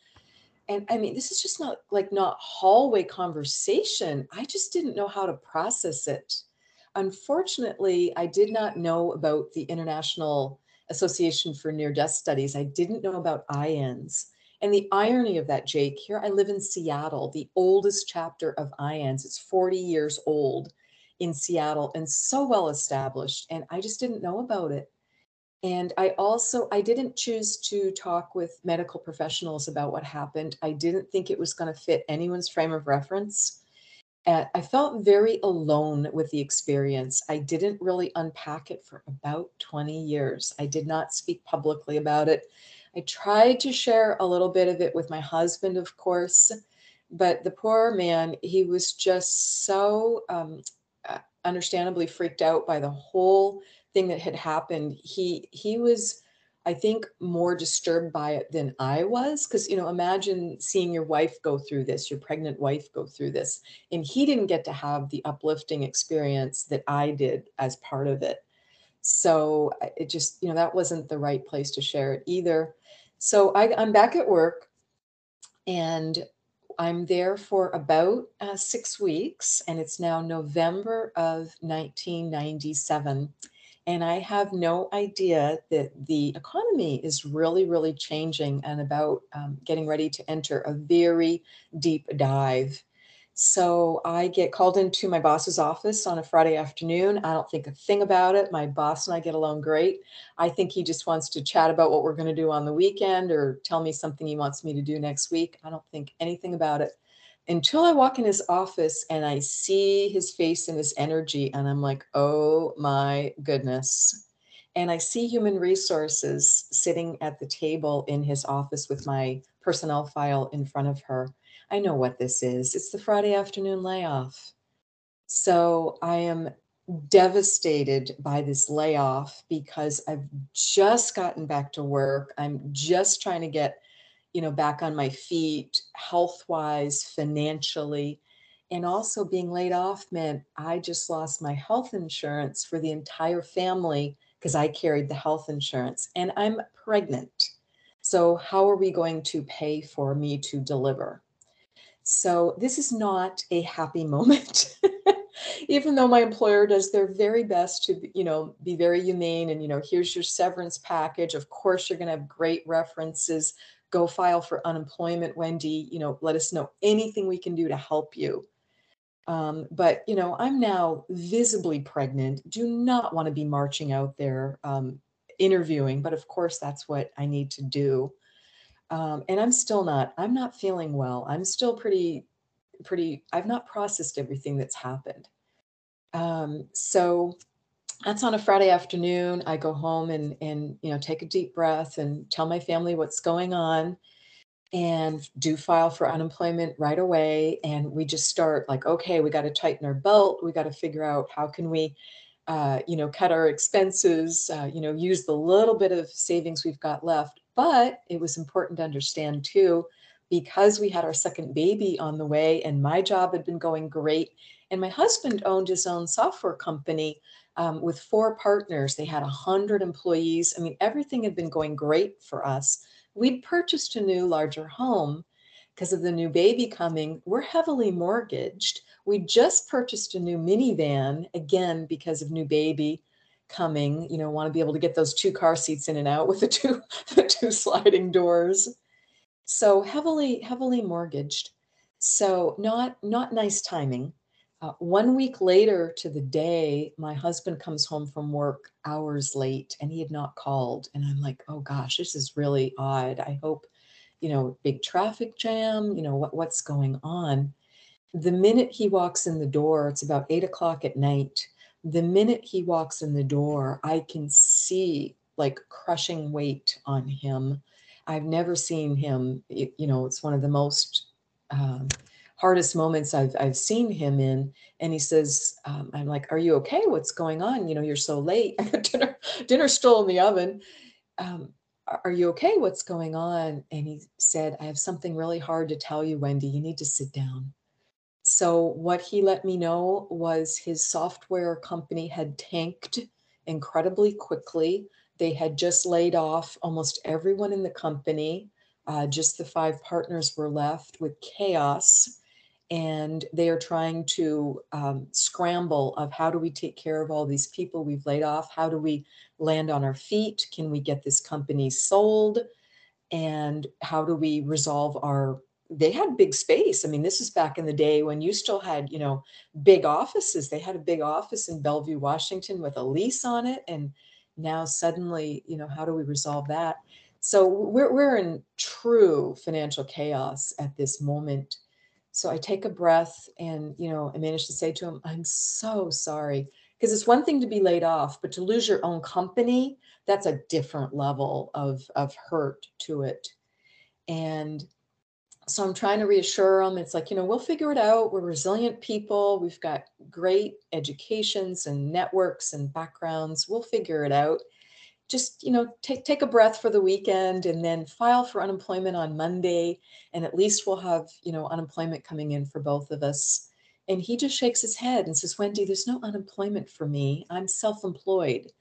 And I mean, this is just not like not hallway conversation. I just didn't know how to process it. Unfortunately, I did not know about the International Association for Near Death Studies. I didn't know about IANDS. And the irony of that, Jake, here I live in Seattle, the oldest chapter of IANDS. It's 40 years old in Seattle and so well established. And I just didn't know about it. And I also, I didn't choose to talk with medical professionals about what happened. I didn't think it was going to fit anyone's frame of reference. And I felt very alone with the experience. I didn't really unpack it for about 20 years. I did not speak publicly about it. I tried to share a little bit of it with my husband, of course, but the poor man, he was just so um, understandably freaked out by the whole thing that had happened. He he was I think more disturbed by it than I was because you know imagine seeing your wife go through this, your pregnant wife go through this and he didn't get to have the uplifting experience that I did as part of it. So it just you know that wasn't the right place to share it either. So I, I'm back at work and I'm there for about uh, six weeks, and it's now November of 1997. And I have no idea that the economy is really, really changing and about um, getting ready to enter a very deep dive so I get called into my boss's office on a Friday afternoon. I don't think a thing about it. My boss and I get along great. I think he just wants to chat about what we're going to do on the weekend or tell me something he wants me to do next week. I don't think anything about it until I walk in his office and I see his face and his energy. And I'm like, oh my goodness. And I see human resources sitting at the table in his office with my personnel file in front of her. I know what this is. It's the Friday afternoon layoff. So I am devastated by this layoff because I've just gotten back to work. I'm just trying to get, you know, back on my feet health-wise, financially. And also being laid off meant I just lost my health insurance for the entire family because I carried the health insurance and I'm pregnant. So how are we going to pay for me to deliver? So this is not a happy moment. Even though my employer does their very best to, you know, be very humane and, you know, here's your severance package. Of course, you're going to have great references. Go file for unemployment, Wendy. You know, let us know anything we can do to help you. Um, but, you know, I'm now visibly pregnant, do not want to be marching out there um, interviewing, but of course, that's what I need to do um, and i'm still not i'm not feeling well i'm still pretty pretty i've not processed everything that's happened um, so that's on a friday afternoon. I go home and and you know take a deep breath and tell my family what's going on and do file for unemployment right away. And we just start like okay we got to tighten our belt. We got to figure out how can we uh, you know cut our expenses uh, you know use the little bit of savings we've got left. But it was important to understand too, because we had our second baby on the way and my job had been going great. And my husband owned his own software company um, with four partners. They had 100 employees. I mean, everything had been going great for us. We'd purchased a new, larger home because of the new baby coming. We're heavily mortgaged. We just purchased a new minivan, again, because of new baby coming, you know, want to be able to get those two car seats in and out with the two the two sliding doors. So heavily heavily mortgaged. So not not nice timing. Uh, one week later to the day, my husband comes home from work hours late and he had not called. And I'm like, oh gosh, this is really odd. I hope, you know, big traffic jam, you know, what, what's going on. The minute he walks in the door, it's about eight o'clock at night. The minute he walks in the door, I can see like crushing weight on him. I've never seen him, you know, it's one of the most um, hardest moments I've I've seen him in. And he says, um, "I'm like, are you okay? What's going on? You know, you're so late. dinner dinner's still in the oven. Um, are you okay? What's going on?" And he said, "I have something really hard to tell you, Wendy. You need to sit down." So what he let me know was his software company had tanked incredibly quickly. They had just laid off almost everyone in the company. Uh, just the five partners were left with chaos and they are trying to um, scramble of how do we take care of all these people we've laid off? How do we land on our feet? Can we get this company sold? And how do we resolve our they had big space. I mean this is back in the day when you still had you know big offices. They had a big office in bellevue washington with a lease on it and now suddenly you know how do we resolve that? So we're, we're in true financial chaos at this moment so I take a breath and, you know, I manage to say to him, I'm so sorry. Because it's one thing to be laid off, but to lose your own company, that's a different level of, of hurt to it. And so I'm trying to reassure them. It's like, you know, we'll figure it out. We're resilient people. We've got great educations and networks and backgrounds. We'll figure it out just you know take take a breath for the weekend and then file for unemployment on Monday and at least we'll have you know unemployment coming in for both of us. And he just shakes his head and says Wendy there's no unemployment for me. I'm self-employed.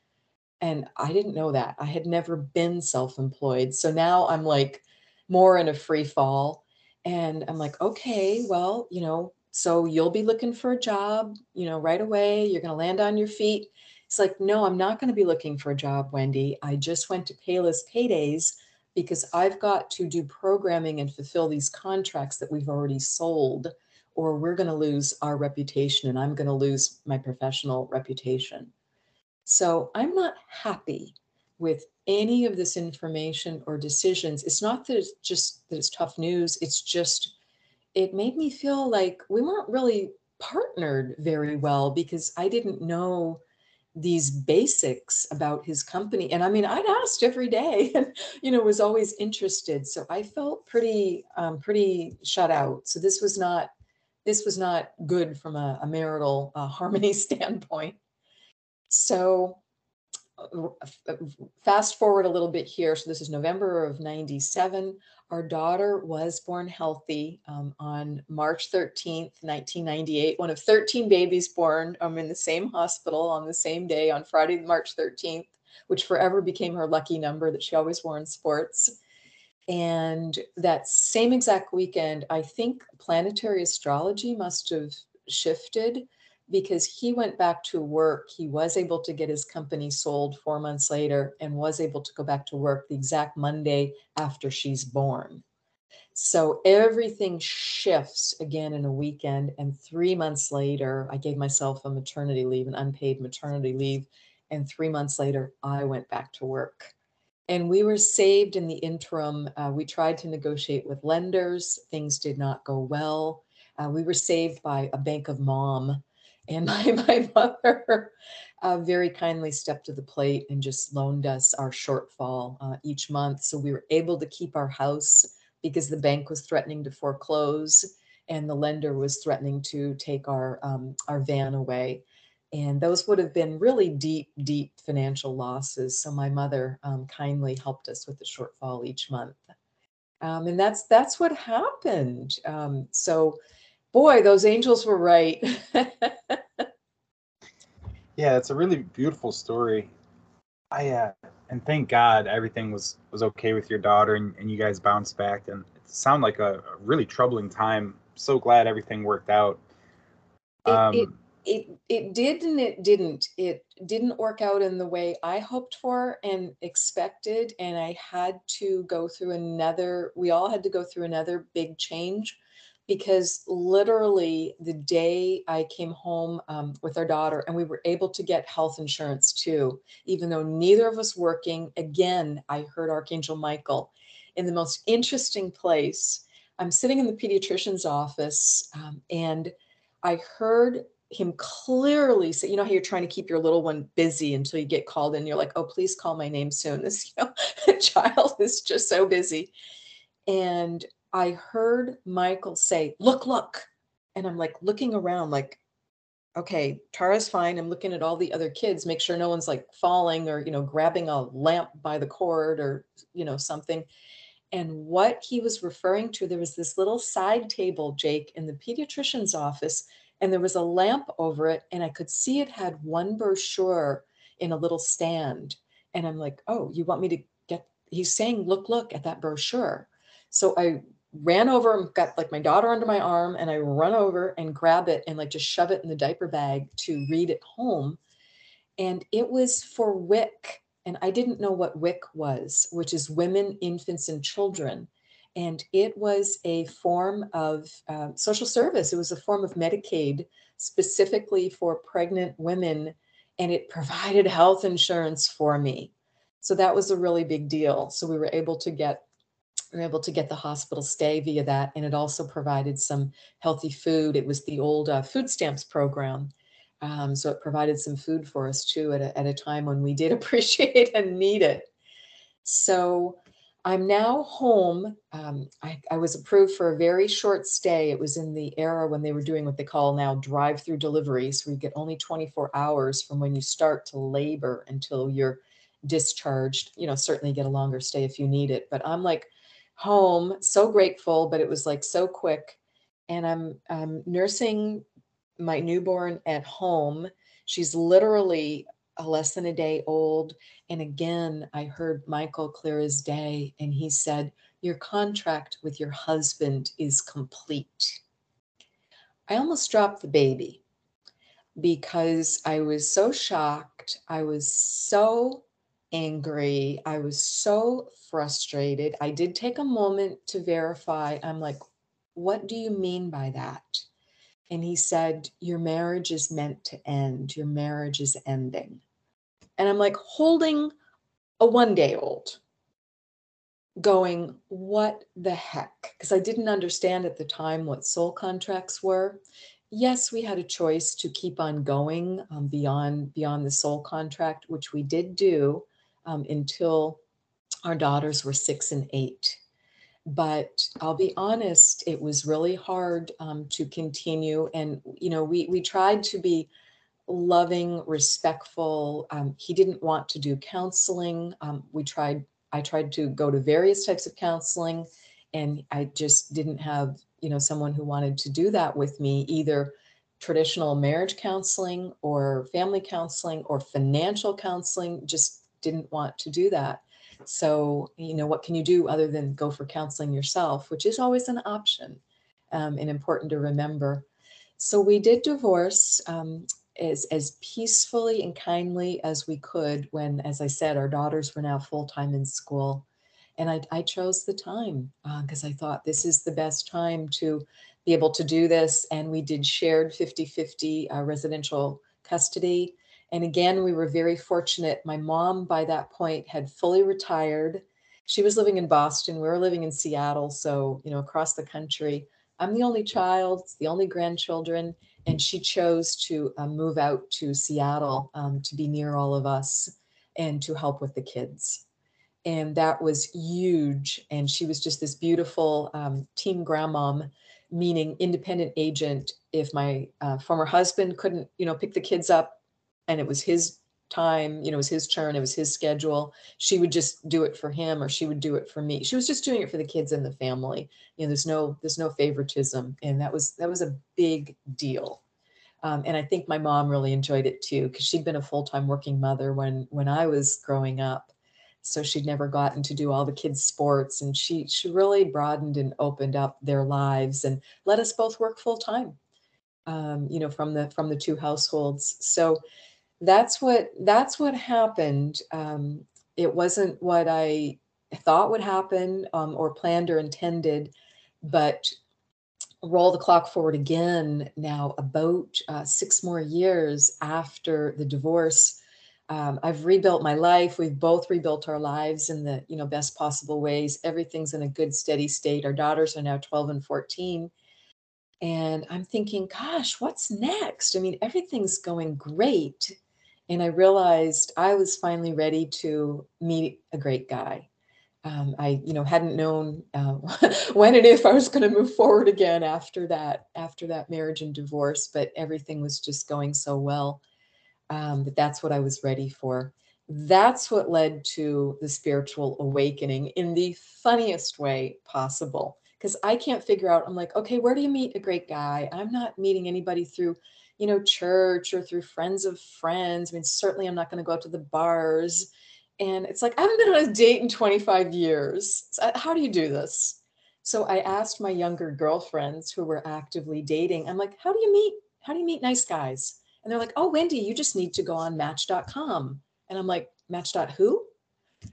And I didn't know that. I had never been self-employed. So now I'm like more in a free fall. And I'm like okay well you know so you'll be looking for a job you know right away. You're going to land on your feet it's like, no, I'm not going to be looking for a job, Wendy. I just went to Payless Paydays because I've got to do programming and fulfill these contracts that we've already sold, or we're going to lose our reputation and I'm going to lose my professional reputation. So I'm not happy with any of this information or decisions. It's not that it's just that it's tough news, it's just it made me feel like we weren't really partnered very well because I didn't know these basics about his company. And i mean i'd asked every day and you know was always interested. So i felt pretty um, pretty shut out. So this was not this was not good from a, a marital uh, harmony standpoint. So fast forward a little bit here. So this is november of 97 our daughter was born healthy um, on March 13th, 1998, one of 13 babies born um, in the same hospital on the same day on Friday, March 13th, which forever became her lucky number that she always wore in sports. And that same exact weekend, I think planetary astrology must have shifted because he went back to work. He was able to get his company sold four months later and was able to go back to work the exact Monday after she's born. So everything shifts again in a weekend. And three months later, I gave myself a maternity leave, an unpaid maternity leave. And three months later, I went back to work. And we were saved in the interim. Uh, we tried to negotiate with lenders, things did not go well. Uh, we were saved by a bank of mom and my, my mother uh, very kindly stepped to the plate and just loaned us our shortfall uh, each month. So we were able to keep our house because the bank was threatening to foreclose and the lender was threatening to take our, um, our van away. And those would have been really deep, deep financial losses. So my mother um, kindly helped us with the shortfall each month. Um, and that's that's what happened. Um, so boy, those angels were right. yeah, it's a really beautiful story. I uh, and thank God everything was was okay with your daughter and, and you guys bounced back. And it sounded like a, a really troubling time. So glad everything worked out. Um, it, it, it it did and it didn't it didn't work out in the way i hoped for and expected and i had to go through another we all had to go through another big change because literally the day i came home um, with our daughter and we were able to get health insurance too even though neither of us working again i heard archangel michael in the most interesting place i'm sitting in the pediatrician's office um, and i heard him clearly say, you know how you're trying to keep your little one busy until you get called in. You're like, oh, please call my name soon. This you know, child is just so busy. And I heard Michael say, look, look. And I'm like looking around, like, okay, Tara's fine. I'm looking at all the other kids, make sure no one's like falling or, you know, grabbing a lamp by the cord or, you know, something. And what he was referring to, there was this little side table, Jake, in the pediatrician's office and there was a lamp over it and i could see it had one brochure in a little stand and i'm like oh you want me to get he's saying look look at that brochure so i ran over and got like my daughter under my arm and i run over and grab it and like just shove it in the diaper bag to read it home and it was for wic and i didn't know what wic was which is women infants and children and it was a form of uh, social service. It was a form of Medicaid specifically for pregnant women, and it provided health insurance for me. So that was a really big deal. So we were able to get we were able to get the hospital stay via that, and it also provided some healthy food. It was the old uh, food stamps program. Um, so it provided some food for us too at a, at a time when we did appreciate and need it. So I'm now home. Um, I, I, was approved for a very short stay. It was in the era when they were doing what they call now drive through deliveries, where you get only 24 hours from when you start to labor until you're discharged. You know, certainly get a longer stay if you need it. But I'm like home, so grateful, but it was like so quick. And I'm, I'm nursing my newborn at home. She's literally less than a day old. And again, I heard Michael clear as day, and he said, Your contract with your husband is complete. I almost dropped the baby because I was so shocked. I was so angry. I was so frustrated. I did take a moment to verify. I'm like, What do you mean by that? And he said, Your marriage is meant to end. Your marriage is ending. And I'm like holding a one day old, going, What the heck? Because I didn't understand at the time what soul contracts were. Yes, we had a choice to keep on going um, beyond beyond the soul contract, which we did do um, until our daughters were six and eight but I'll be honest, it was really hard um, to continue. And you know, we we tried to be loving, respectful. Um, he didn't want to do counseling. Um, we tried. I tried to go to various types of counseling, and I just didn't have you know someone who wanted to do that with me either traditional marriage counseling or family counseling or financial counseling just didn't want to do that so, you know, what can you do other than go for counseling yourself, which is always an option um, and important to remember. So, we did divorce um, as, as peacefully and kindly as we could when, as I said, our daughters were now full time in school. And I, I chose the time because uh, I thought this is the best time to be able to do this. And we did shared 50 50 uh, residential custody and again, we were very fortunate. My mom, by that point, had fully retired. She was living in Boston. We were living in Seattle. So, you know, across the country. I'm the only child, it's the only grandchildren. And she chose to uh, move out to Seattle um, to be near all of us and to help with the kids. And that was huge. And she was just this beautiful um, team grandmom, meaning independent agent. If my uh, former husband couldn't, you know, pick the kids up and it was his time, you know, it was his turn, it was his schedule. She would just do it for him or she would do it for me. She was just doing it for the kids and the family. You know, there's no there's no favoritism. And that was that was a big deal. Um, and I think my mom really enjoyed it too, because she'd been a full-time working mother when when I was growing up. So she'd never gotten to do all the kids' sports. And she she really broadened and opened up their lives and let us both work full time um, you know, from the from the two households. So that's what that's what happened. Um, it wasn't what I thought would happen um, or planned or intended, but roll the clock forward again now about uh, six more years after the divorce um, i've rebuilt my life we've both rebuilt our lives in the you know best possible ways everything's in a good steady state our daughters are now 12 and 14 and i'm thinking gosh what's next i mean everything's going great and i realized i was finally ready to meet a great guy um, I, you know, hadn't known uh, when and if I was going to move forward again after that, after that marriage and divorce. But everything was just going so well um, that that's what I was ready for. That's what led to the spiritual awakening in the funniest way possible. Because I can't figure out. I'm like, okay, where do you meet a great guy? I'm not meeting anybody through, you know, church or through friends of friends. I mean, certainly I'm not going to go out to the bars and it's like, I haven't been on a date in 25 years. So uh, how do you do this? So I asked my younger girlfriends who were actively dating, I'm like, how do you meet? How do you meet nice guys? And they're like, oh, Wendy, you just need to go on match.com. And I'm like, match.who?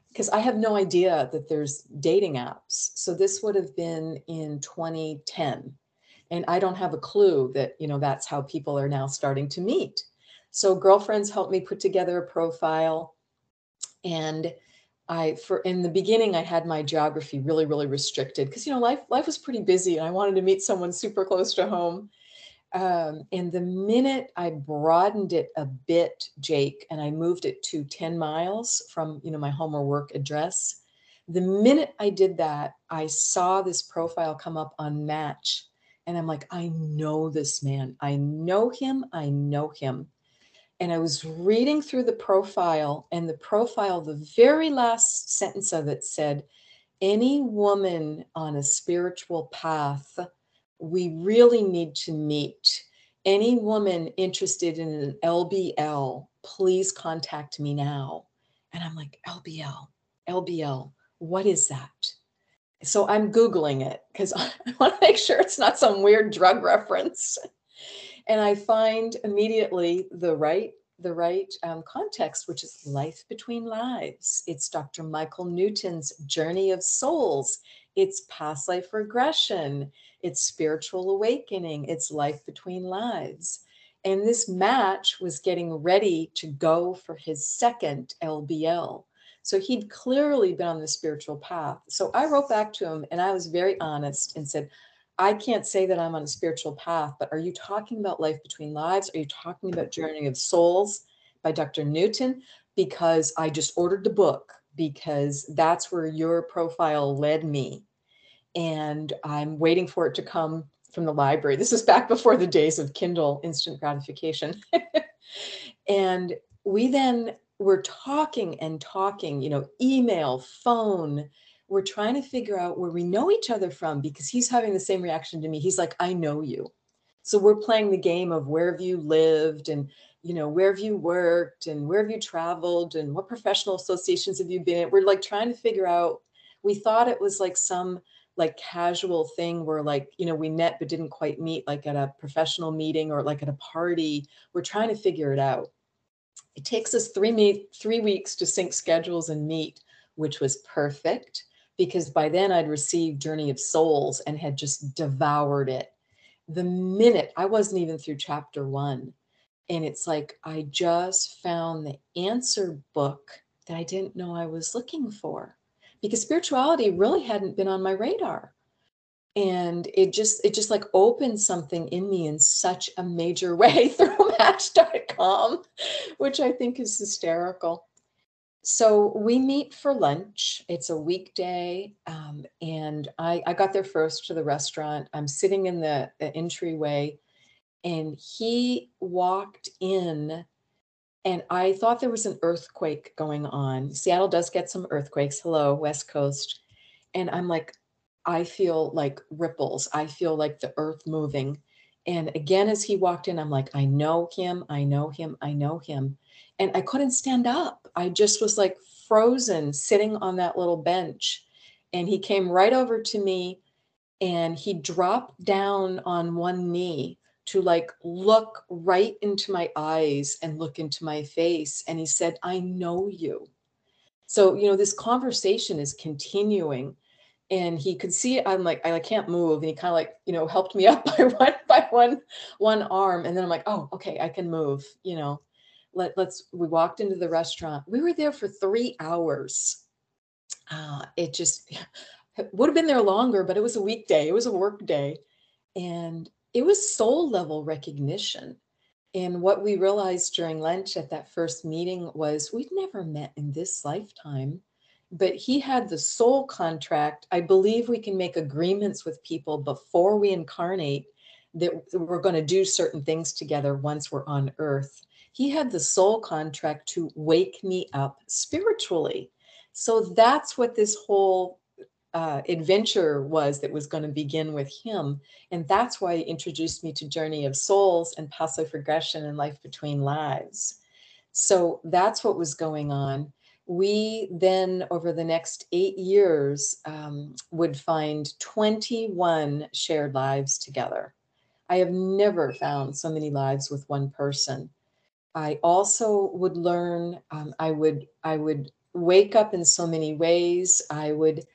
Because I have no idea that there's dating apps. So this would have been in 2010. And I don't have a clue that, you know, that's how people are now starting to meet. So girlfriends helped me put together a profile and I for in the beginning I had my geography really really restricted because you know life life was pretty busy and I wanted to meet someone super close to home. Um, and the minute I broadened it a bit, Jake, and I moved it to 10 miles from you know my home or work address, the minute I did that, I saw this profile come up on Match, and I'm like, I know this man. I know him. I know him and I was reading through the profile, and the profile, the very last sentence of it said, Any woman on a spiritual path, we really need to meet. Any woman interested in an LBL, please contact me now. And I'm like, LBL, LBL, what is that? So I'm Googling it because I want to make sure it's not some weird drug reference and I find immediately the right the right um, context, which is life between lives. It's Dr. Michael Newton's Journey of Souls. It's past life regression. It's spiritual awakening. It's life between lives. And this match was getting ready to go for his second LBL. So he'd clearly been on the spiritual path. So I wrote back to him and I was very honest and said, I can't say that I'm on a spiritual path, but are you talking about life between lives? Are you talking about Journey of Souls by Dr. Newton? Because I just ordered the book because that's where your profile led me. And I'm waiting for it to come from the library. This is back before the days of Kindle instant gratification. and we then were talking and talking, you know, email, phone, we're trying to figure out where we know each other from because he's having the same reaction to me. He's like, I know you. So we're playing the game of where have you lived and you know where have you worked and where have you traveled and what professional associations have you been in we're like trying to figure out we thought it was like some like casual thing where like you know we met but didn't quite meet like at a professional meeting or like at a party we're trying to figure it out it takes us three meet three weeks to sync schedules and meet which was perfect because by then I'd received Journey of Souls and had just devoured it. The minute I wasn't even through chapter one, and it's like I just found the answer book that I didn't know I was looking for because spirituality really hadn't been on my radar and it just it just like opened something in me in such a major way through match.com which i think is hysterical so we meet for lunch. It's a weekday. Um, and I, I got there first to the restaurant. I'm sitting in the, the entryway, and he walked in. And I thought there was an earthquake going on. Seattle does get some earthquakes. Hello, West Coast. And I'm like, I feel like ripples. I feel like the earth moving. And again, as he walked in, I'm like, I know him. I know him. I know him and I couldn't stand up. I just was like frozen sitting on that little bench. And he came right over to me and he dropped down on one knee to like look right into my eyes and look into my face. And he said, I know you. So, you know, this conversation is continuing. And he could see I'm like, I can't move. And he kind of like, you know, helped me up by one by one one arm. And then I'm like, oh, okay, I can move, you know. Let, let's we walked into the restaurant. We were there for three hours. Uh, it just would have been there longer, but it was a weekday. It was a work day. And it was soul level recognition. And what we realized during lunch at that first meeting was we'd never met in this lifetime, but he had the soul contract. I believe we can make agreements with people before we incarnate that we're going to do certain things together once we're on earth. He had the soul contract to wake me up spiritually. So that's what this whole uh, adventure was that was going to begin with him. And that's why he introduced me to Journey of Souls and Past Life Regression and Life Between Lives. So that's what was going on. We then, over the next eight years, um, would find 21 shared lives together. I have never found so many lives with one person. I also would learn, um, I would, I would wake up in so many ways. I would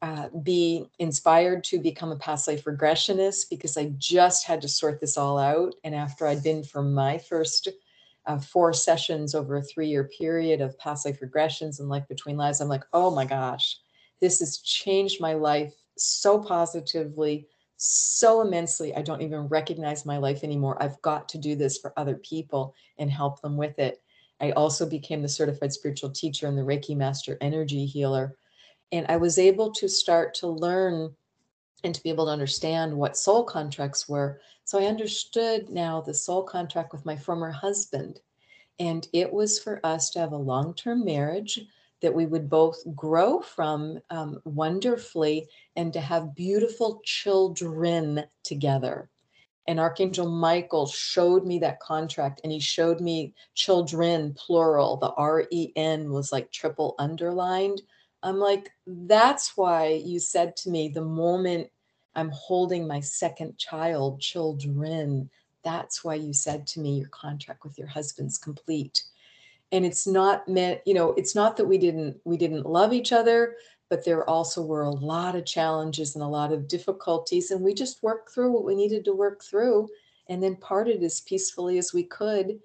uh, be inspired to become a past life regressionist because I just had to sort this all out. And after I'd been for my first uh, four sessions over a three year period of past life regressions and life between lives, I'm like, oh my gosh, this has changed my life so positively, so immensely. I don't even recognize my life anymore. I've got to do this for other people and help them with it. I also became the certified spiritual teacher and the Reiki master energy healer and I was able to start to learn and to be able to understand what soul contracts were. So I understood now the soul contract with my former husband. And it was for us to have a long term marriage that we would both grow from um, wonderfully and to have beautiful children together. And Archangel Michael showed me that contract and he showed me children, plural. The R E N was like triple underlined I'm like, that's why you said to me the moment I'm holding my second child, children, that's why you said to me your contract with your husband's complete. And it's not meant, you know, it's not that we didn't we didn't love each other, but there also were a lot of challenges and a lot of difficulties and we just worked through what we needed to work through and then parted as peacefully as we could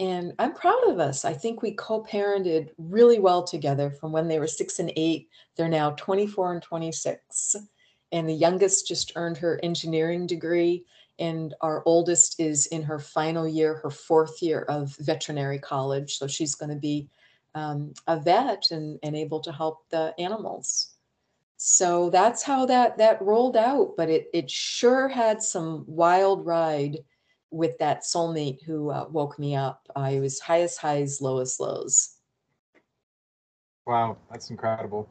and I'm proud of us. I think we co parented really well together from when they were six and eight. They're now 24 and 26. And the youngest just earned her engineering degree. And our oldest is in her final year, her fourth year of veterinary college. So she's going to be um, a vet and, and able to help the animals. So that's how that that rolled out. But it it sure had some wild ride with that soulmate who uh, woke me up. Uh, it was highest highs, lowest lows. Wow, that's incredible.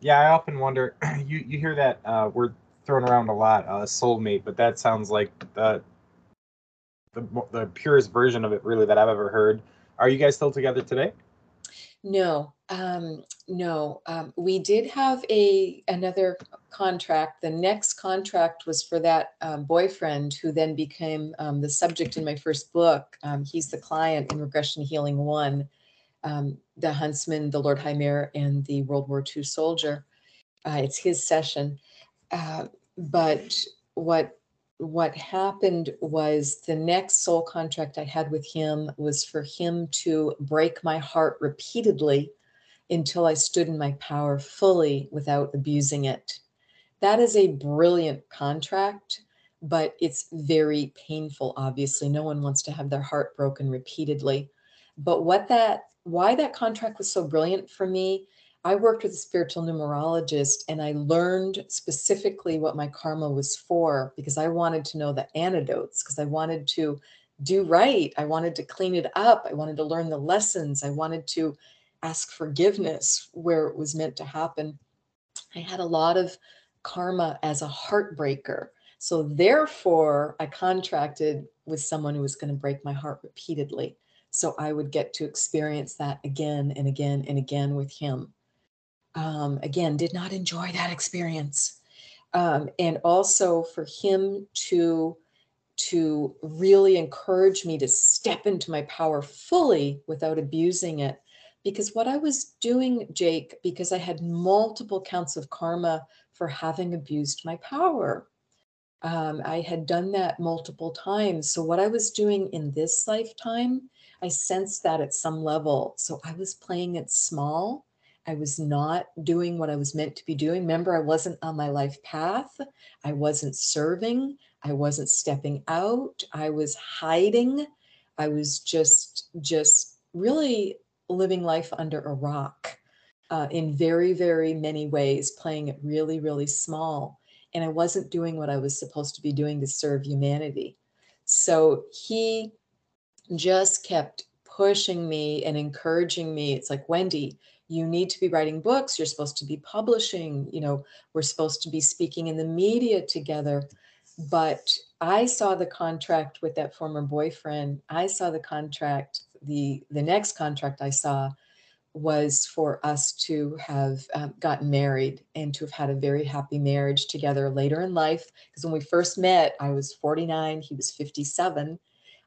Yeah, I often wonder. You you hear that uh, word thrown around a lot, uh, soulmate, but that sounds like the, the the purest version of it, really, that I've ever heard. Are you guys still together today? No, um, no. Um, we did have a another contract. The next contract was for that um, boyfriend who then became um, the subject in my first book. Um, he's the client in Regression Healing One, um, the huntsman, the Lord High Mayor, and the World War II soldier. Uh, it's his session. Uh, but what what happened was the next soul contract I had with him was for him to break my heart repeatedly until I stood in my power fully without abusing it. That is a brilliant contract, but it's very painful, obviously. No one wants to have their heart broken repeatedly. But what that, why that contract was so brilliant for me I worked with a spiritual numerologist and I learned specifically what my karma was for because I wanted to know the antidotes, because I wanted to do right. I wanted to clean it up. I wanted to learn the lessons. I wanted to ask forgiveness where it was meant to happen. I had a lot of karma as a heartbreaker. So, therefore, I contracted with someone who was going to break my heart repeatedly. So I would get to experience that again and again and again with him um, again, did not enjoy that experience. Um, and also for him to to really encourage me to step into my power fully without abusing it. Because what I was doing, Jake, because I had multiple counts of karma for having abused my power. Um, I had done that multiple times. So, what I was doing in this lifetime, I sensed that at some level. So, I was playing it small. I was not doing what I was meant to be doing. Remember, I wasn't on my life path. I wasn't serving. I wasn't stepping out. I was hiding. I was just, just really living life under a rock uh, in very, very many ways, playing it really, really small and I wasn't doing what I was supposed to be doing to serve humanity. So he just kept pushing me and encouraging me. It's like, Wendy, you need to be writing books. You're supposed to be publishing. You know, we're supposed to be speaking in the media together. But I saw the contract with that former boyfriend. I saw the contract, the the next contract I saw was for us to have um, gotten married and to have had a very happy marriage together later in life. Because when we first met, I was 49, he was 57.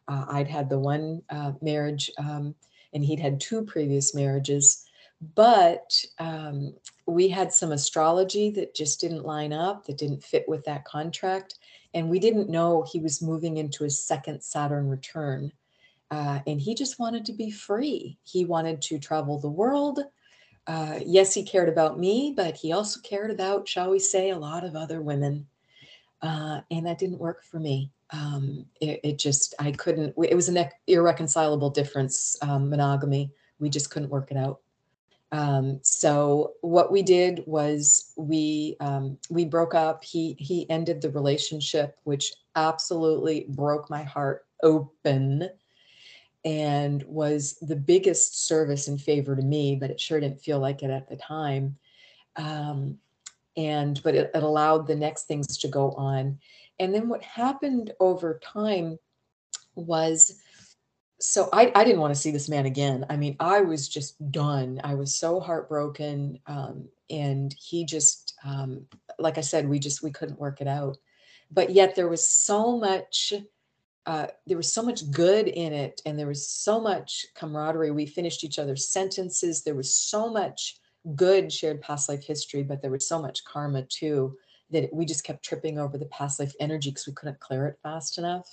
Uh, I'd had the one uh, marriage, um, and he'd had two previous marriages. But um, we had some astrology that just didn't line up, that didn't fit with that contract. And we didn't know he was moving into his second Saturn return. Uh, and he just wanted to be free. He wanted to travel the world. Uh, yes, he cared about me, but he also cared about, shall we say, a lot of other women. Uh, and that didn't work for me. Um, it, it, just, I couldn't, it was an irreconcilable difference, um, monogamy. We just couldn't work it out. Um, so what we did was we um, we broke up. He he ended the relationship, which absolutely broke my heart open and was the biggest service and favor to me, but it sure didn't feel like it at the time. Um, and but it, it allowed the next things to go on. And then what happened over time was so I, I didn't want to see this man again. I mean, I was just done. I was so heartbroken. Um, and he just, um, like I said, we just, we couldn't work it out. But yet there was so much uh, there was so much good in it and there was so much camaraderie. We finished each other's sentences. There was so much good shared past life history but there was so much karma too that we just kept tripping over the past life energy because we couldn't clear it fast enough.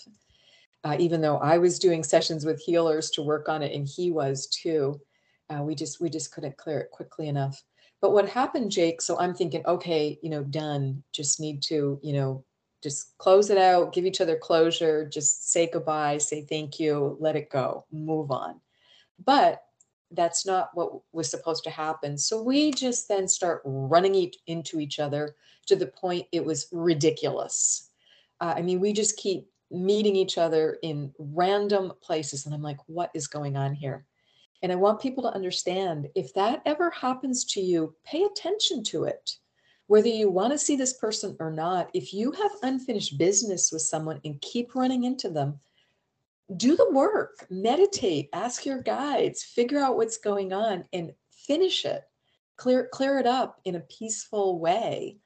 Uh, even though i was doing sessions with healers to work on it and he was too uh, we just we just couldn't clear it quickly enough. But what happened jake so i'm thinking okay you know done. Just need to you know just close it out, give each other closure, just say goodbye, say thank you, let it go, move on. But that's not what was supposed to happen. So we just then start running each, into each other to the point it was ridiculous. Uh, I mean, we just keep meeting each other in random places. And I'm like, what is going on here? And I want people to understand if that ever happens to you, pay attention to it whether you want to see this person or not, if you have unfinished business with someone and keep running into them, do the work, meditate, ask your guides, figure out what's going on and finish it. Clear clear it up in a peaceful way.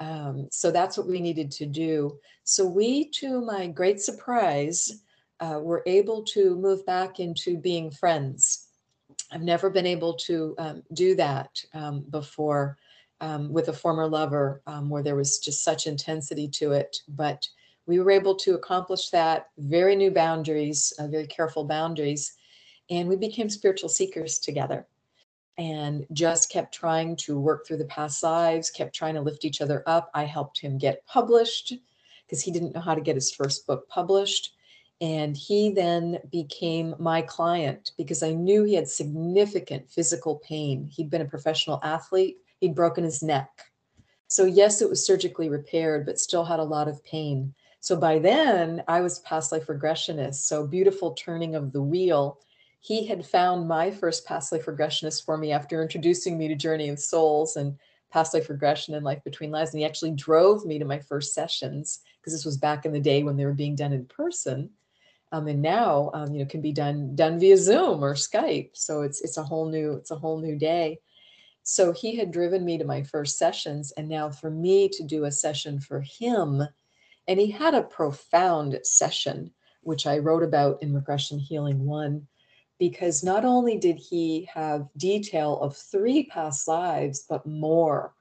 Um, so that's what we needed to do. So we, to my great surprise, uh, were able to move back into being friends. I've never been able to um, do that um, before um, with a former lover um, where there was just such intensity to it. But we were able to accomplish that, very new boundaries, uh, very careful boundaries. And we became spiritual seekers together and just kept trying to work through the past lives, kept trying to lift each other up. I helped him get published because he didn't know how to get his first book published. And he then became my client because I knew he had significant physical pain. He'd been a professional athlete He'd broken his neck. So, yes, it was surgically repaired, but still had a lot of pain. So, by then, I was past life regressionist. So, beautiful turning of the wheel. He had found my first past life regressionist for me after introducing me to Journey of Souls and past life regression and life between lives. And he actually drove me to my first sessions because this was back in the day when they were being done in person. Um, and now, um, you know, can be done done via Zoom or Skype. So it's it's a whole new it's a whole new day. So he had driven me to my first sessions. And now for me to do a session for him And he had a profound session, which I wrote about in Regression Healing One, because not only did he have detail of three past lives, but more.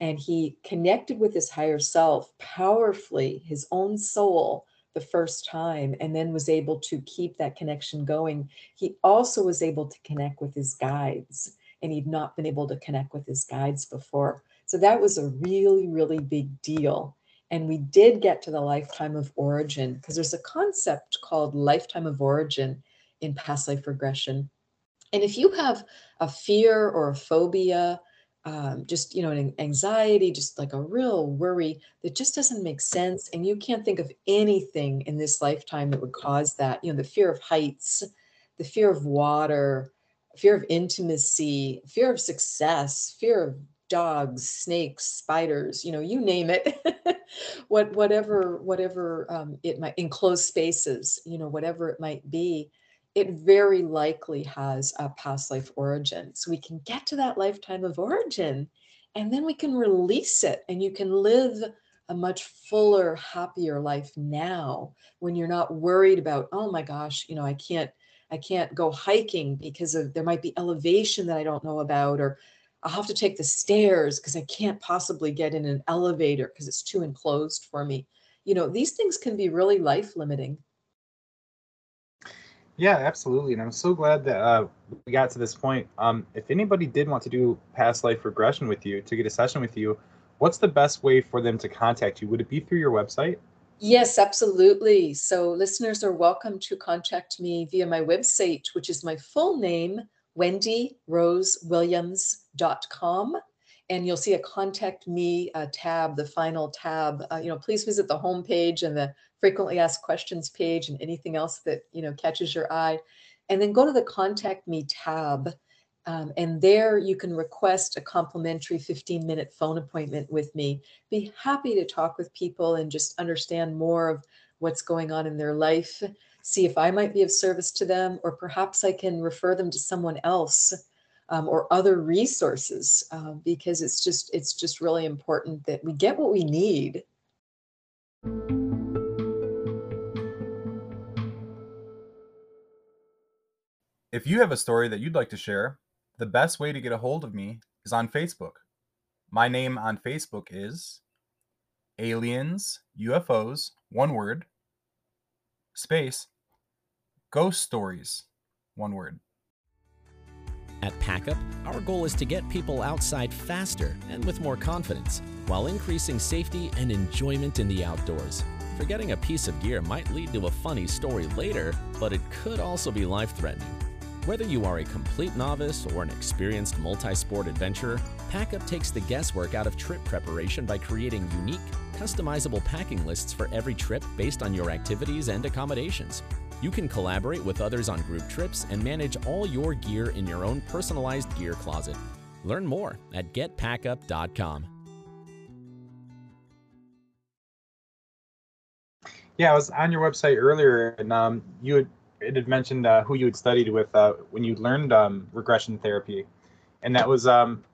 And he connected with his higher self powerfully, his own soul, the first time, and then was able to keep that connection going. He also was able to connect with his guides, and he'd not been able to connect with his guides before. So that was a really, really big deal. And we did get to the lifetime of origin because there's a concept called lifetime of origin in past life regression. And if you have a fear or a phobia, um, just you know an anxiety just like a real worry that just doesn't make sense and you can't think of anything in this lifetime that would cause that you know the fear of heights the fear of water fear of intimacy fear of success fear of dogs, snakes, spiders, you know, you name it. what whatever whatever um, it might enclosed spaces, you know, whatever it might be, it very likely has a past life origin. So we can get to that lifetime of origin and then we can release it and you can live a much fuller, happier life now when you're not worried about, oh my gosh, you know, I can't I can't go hiking because of there might be elevation that I don't know about or I'll have to take the stairs because I can't possibly get in an elevator because it's too enclosed for me. You know, these things can be really life limiting. Yeah, absolutely. And I'm so glad that uh, we got to this point. Um, if anybody did want to do past life regression with you, to get a session with you, what's the best way for them to contact you? Would it be through your website? Yes, absolutely. So listeners are welcome to contact me via my website, which is my full name, wendyrosewilliams.com. And you'll see a contact me uh, tab, the final tab. Uh, you know, please visit the homepage and the frequently asked questions page and anything else that, you know, catches your eye. And then go to the contact me tab. Um, and there you can request a complimentary 15 minute phone appointment with me. Be happy to talk with people and just understand more of what's going on in their life see if I might be of service to them, or perhaps I can refer them to someone else um, or other resources uh, because it's just it's just really important that we get what we need. If you have a story that you'd like to share, the best way to get a hold of me is on Facebook. My name on Facebook is Aliens, UFOs, one word, space, ghost stories, one word. At Packup, our goal is to get people outside faster and with more confidence, while increasing safety and enjoyment in the outdoors. Forgetting a piece of gear might lead to a funny story later, but it could also be life threatening. Whether you are a complete novice or an experienced multi sport adventurer, Packup takes the guesswork out of trip preparation by creating unique, customizable packing lists for every trip based on your activities and accommodations. You can collaborate with others on group trips and manage all your gear in your own personalized gear closet. Learn more at getpackup.com. Yeah, I was on your website earlier, and um, you had it had mentioned uh, who you had studied with uh, when you learned um, regression therapy, and that was um,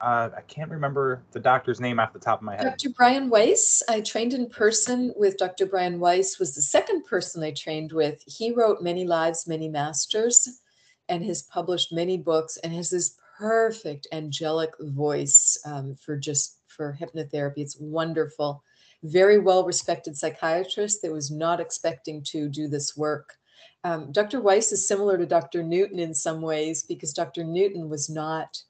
uh, I can't remember the doctor's name off the top of my head. Dr. Brian Weiss. I trained in person with Dr. Brian Weiss. Was the second person I trained with. He wrote Many Lives, Many Masters, and has published many books and has this perfect angelic voice um, for just for hypnotherapy. It's wonderful. Very well respected psychiatrist that was not expecting to do this work. Um, Dr. Weiss is similar to Dr. Newton in some ways because Dr. Newton was not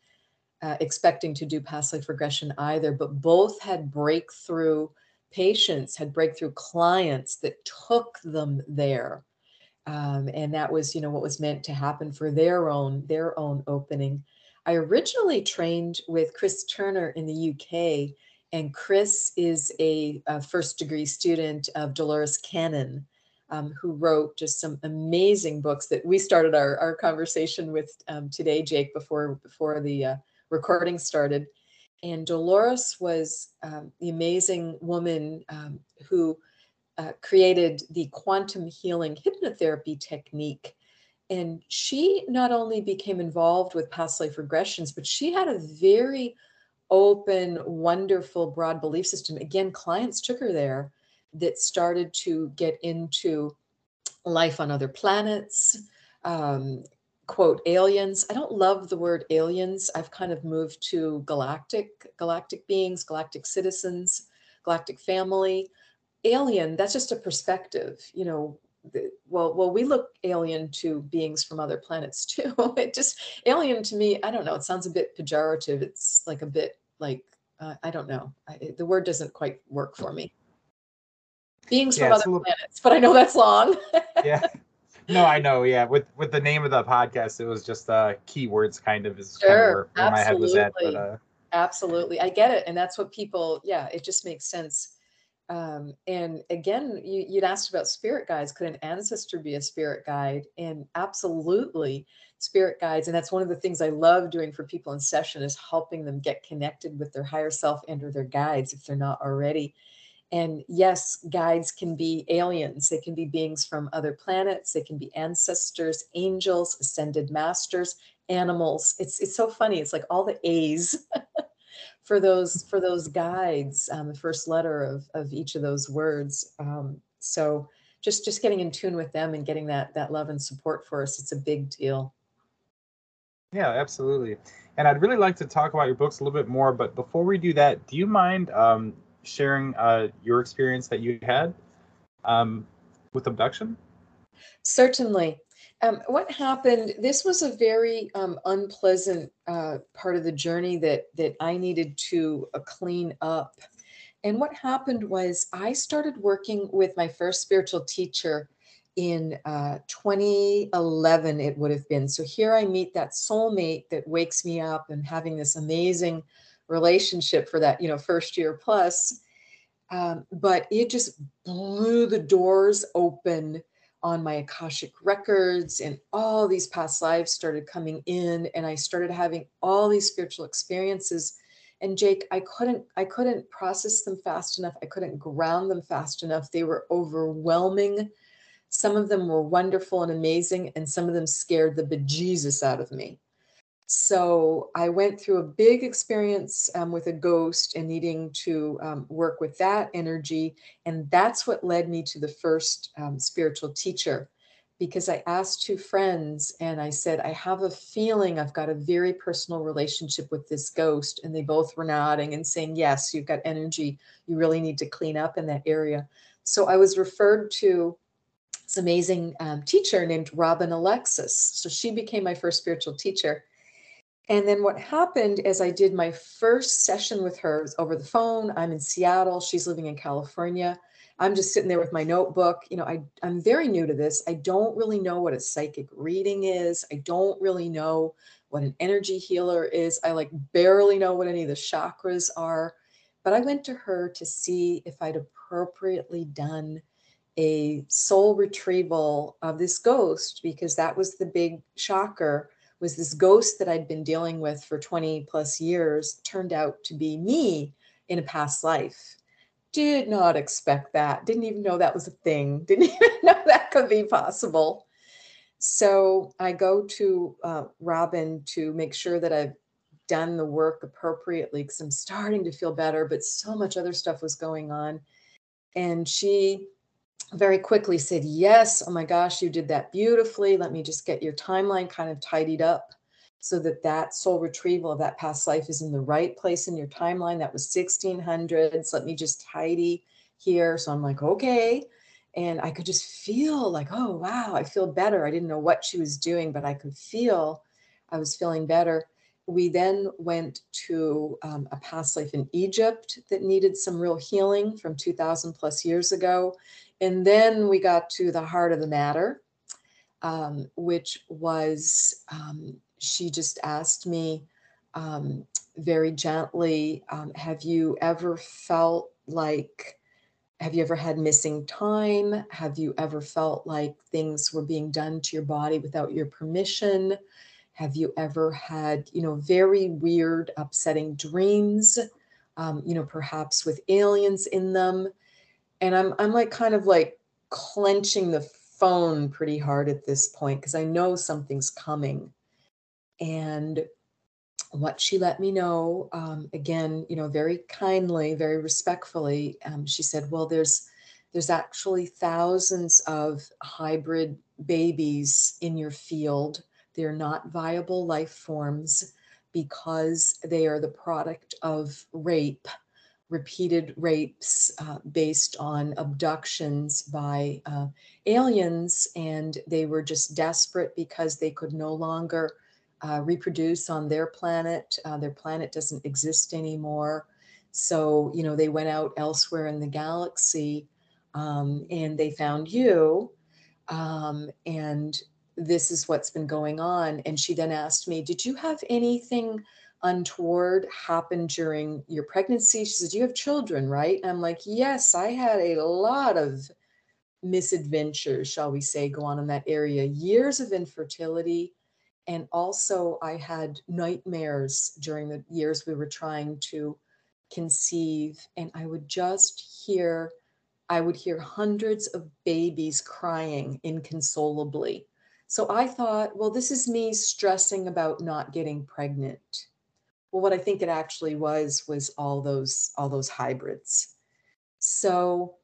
uh, expecting to do past life regression either, but both had breakthrough patients, had breakthrough clients that took them there. Um, and that was, you know, what was meant to happen for their own their own opening. I originally trained with Chris Turner in the UK, and Chris is a, a first degree student of Dolores Cannon, um, who wrote just some amazing books that we started our, our conversation with um, today, Jake, before before the uh, recording started. And Dolores was um, the amazing woman um, who uh, created the quantum healing hypnotherapy technique. And she not only became involved with past life regressions, but she had a very open, wonderful, broad belief system. Again, clients took her there that started to get into life on other planets, um, quote aliens. I don't love the word aliens. I've kind of moved to galactic, galactic beings, galactic citizens, galactic family. Alien, that's just a perspective. You know, well well we look alien to beings from other planets too it just alien to me i don't know it sounds a bit pejorative it's like a bit like uh, i don't know I, the word doesn't quite work for me beings yeah, from other little... planets but i know that's long yeah no i know yeah with with the name of the podcast it was just uh keywords kind of is sure, kind of where, where my head was at but uh absolutely i get it and that's what people yeah it just makes sense um, and again, you, you'd asked about spirit guides. Could an ancestor be a spirit guide? And absolutely, spirit guides. And that's one of the things I love doing for people in session is helping them get connected with their higher self and or their guides if they're not already. And yes, guides can be aliens. They can be beings from other planets. They can be ancestors, angels, ascended masters, animals. It's it's so funny. It's like all the A's for those for those guides, um, the first letter of of each of those words. Um, so just just getting in tune with them and getting that that love and support for us, it's a big deal. Yeah, absolutely. And I'd really like to talk about your books a little bit more, but before we do that, do you mind um, sharing uh, your experience that you had um, with abduction? Certainly. Um, what happened? This was a very um, unpleasant uh, part of the journey that that I needed to uh, clean up. And what happened was I started working with my first spiritual teacher in uh, 2011. It would have been. So here I meet that soulmate that wakes me up and having this amazing relationship for that you know first year plus. Um, but it just blew the doors open on my Akashic records and all these past lives started coming in and I started having all these spiritual experiences. And Jake I couldn't I couldn't process them fast enough. I couldn't ground them fast enough. They were overwhelming. Some of them were wonderful and amazing and some of them scared the bejesus out of me so I went through a big experience um, with a ghost and needing to um, work with that energy. And that's what led me to the first um, spiritual teacher. Because I asked two friends and I said, I have a feeling I've got a very personal relationship with this ghost. And they both were nodding and saying, Yes, you've got energy. You really need to clean up in that area. So I was referred to this amazing um, teacher named Robin Alexis. So she became my first spiritual teacher. And then what happened is I did my first session with her over the phone. I'm in Seattle. She's living in California. I'm just sitting there with my notebook. You know, I, I'm very new to this. I don't really know what a psychic reading is. I don't really know what an energy healer is. I like barely know what any of the chakras are. But I went to her to see if I'd appropriately done a soul retrieval of this ghost because that was the big shocker was this ghost that I'd been dealing with for 20 plus years turned out to be me in a past life. Did not expect that. Didn't even know that was a thing. Didn't even know that could be possible. So I go to uh, Robin to make sure that I've done the work appropriately because I'm starting to feel better, but so much other stuff was going on. And she very quickly said, Yes, oh my gosh, you did that beautifully. Let me just get your timeline kind of tidied up so that that soul retrieval of that past life is in the right place in your timeline. That was 1600s. Let me just tidy here. So I'm like, Okay. And I could just feel like, oh, wow, I feel better. I didn't know what she was doing, but I could feel I was feeling better. We then went to um, a past life in Egypt that needed some real healing from 2000 plus years ago. And then we got to the heart of the matter, um, which was um, she just asked me um, very gently um, Have you ever felt like, have you ever had missing time? Have you ever felt like things were being done to your body without your permission? Have you ever had, you know, very weird, upsetting dreams, um, you know, perhaps with aliens in them? And I'm I'm like kind of like clenching the phone pretty hard at this point because I know something's coming. And what she let me know, um, again, you know, very kindly, very respectfully, um, she said, "Well, there's there's actually thousands of hybrid babies in your field. They're not viable life forms because they are the product of rape, repeated rapes uh, based on abductions by uh, aliens. And they were just desperate because they could no longer uh, reproduce on their planet. Uh, their planet doesn't exist anymore. So, you know, they went out elsewhere in the galaxy um, and they found you. Um, and this is what's been going on. And she then asked me, Did you have anything untoward happened during your pregnancy? She said, You have children, right? And I'm like, Yes, I had a lot of misadventures, shall we say, go on in that area, years of infertility. And also, I had nightmares during the years we were trying to conceive. And I would just hear I would hear hundreds of babies crying inconsolably. So I thought, well, this is me stressing about not getting pregnant. Well, what I think it actually was was all those all those hybrids. So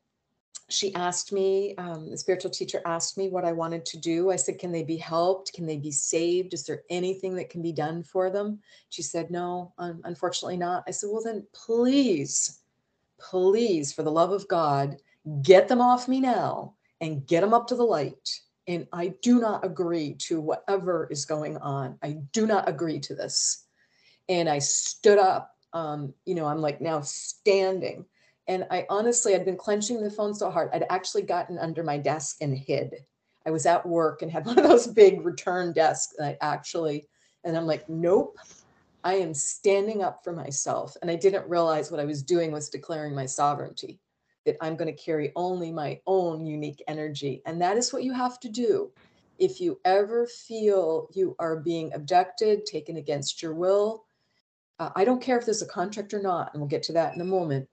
she asked me, um, the spiritual teacher asked me what I wanted to do. I said, Can they be helped? Can they be saved? Is there anything that can be done for them? She said, No, un- unfortunately not. I said, Well, then please, please, for the love of God, get them off me now and get them up to the light. And I do not agree to whatever is going on. I do not agree to this. And I stood up. Um, you know, I'm like now standing. And I honestly, I'd been clenching the phone so hard, I'd actually gotten under my desk and hid. I was at work and had one of those big return desks. And I actually, and I'm like, nope, I am standing up for myself. And I didn't realize what I was doing was declaring my sovereignty that I'm going to carry only my own unique energy. And that is what you have to do. If you ever feel you are being abducted, taken against your will, uh, I don't care if there's a contract or not, and we'll get to that in a moment.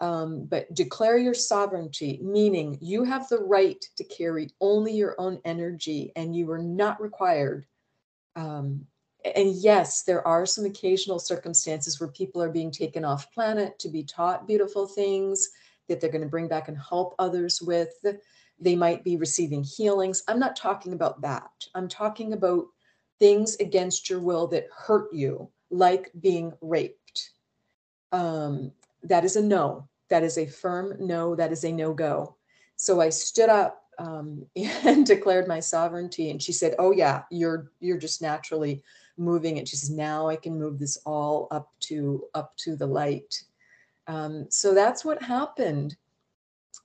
Um, but declare your sovereignty, meaning you have the right to carry only your own energy and you are not required. Um, and yes, there are some occasional circumstances where people are being taken off planet to be taught beautiful things that they're going to bring back and help others with. They might be receiving healings. I'm not talking about that. I'm talking about things against your will that hurt you, like being raped. Um, that is a no. That is a firm no. That is a no go. So I stood up um, and declared my sovereignty, and she said, "Oh yeah, you're you're just naturally moving it." She says, "Now I can move this all up to up to the light." Um, so that's what happened.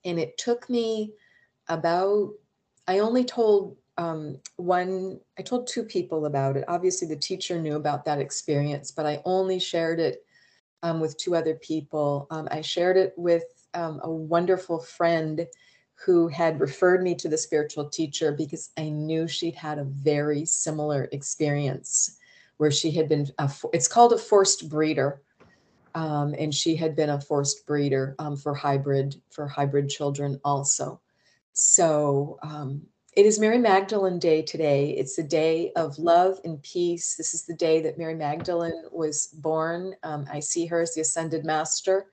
And it took me about, I only told um, one, I told two people about it. Obviously, the teacher knew about that experience, but I only shared it um, with two other people. Um, I shared it with um, a wonderful friend who had referred me to the spiritual teacher because I knew she'd had a very similar experience where she had been, a, it's called a forced breeder um, and she had been a forced breeder um, for hybrid for hybrid children also. So um, it is Mary Magdalene Day today. It's the day of love and peace. This is the day that Mary Magdalene was born. Um, I see her as the ascended master.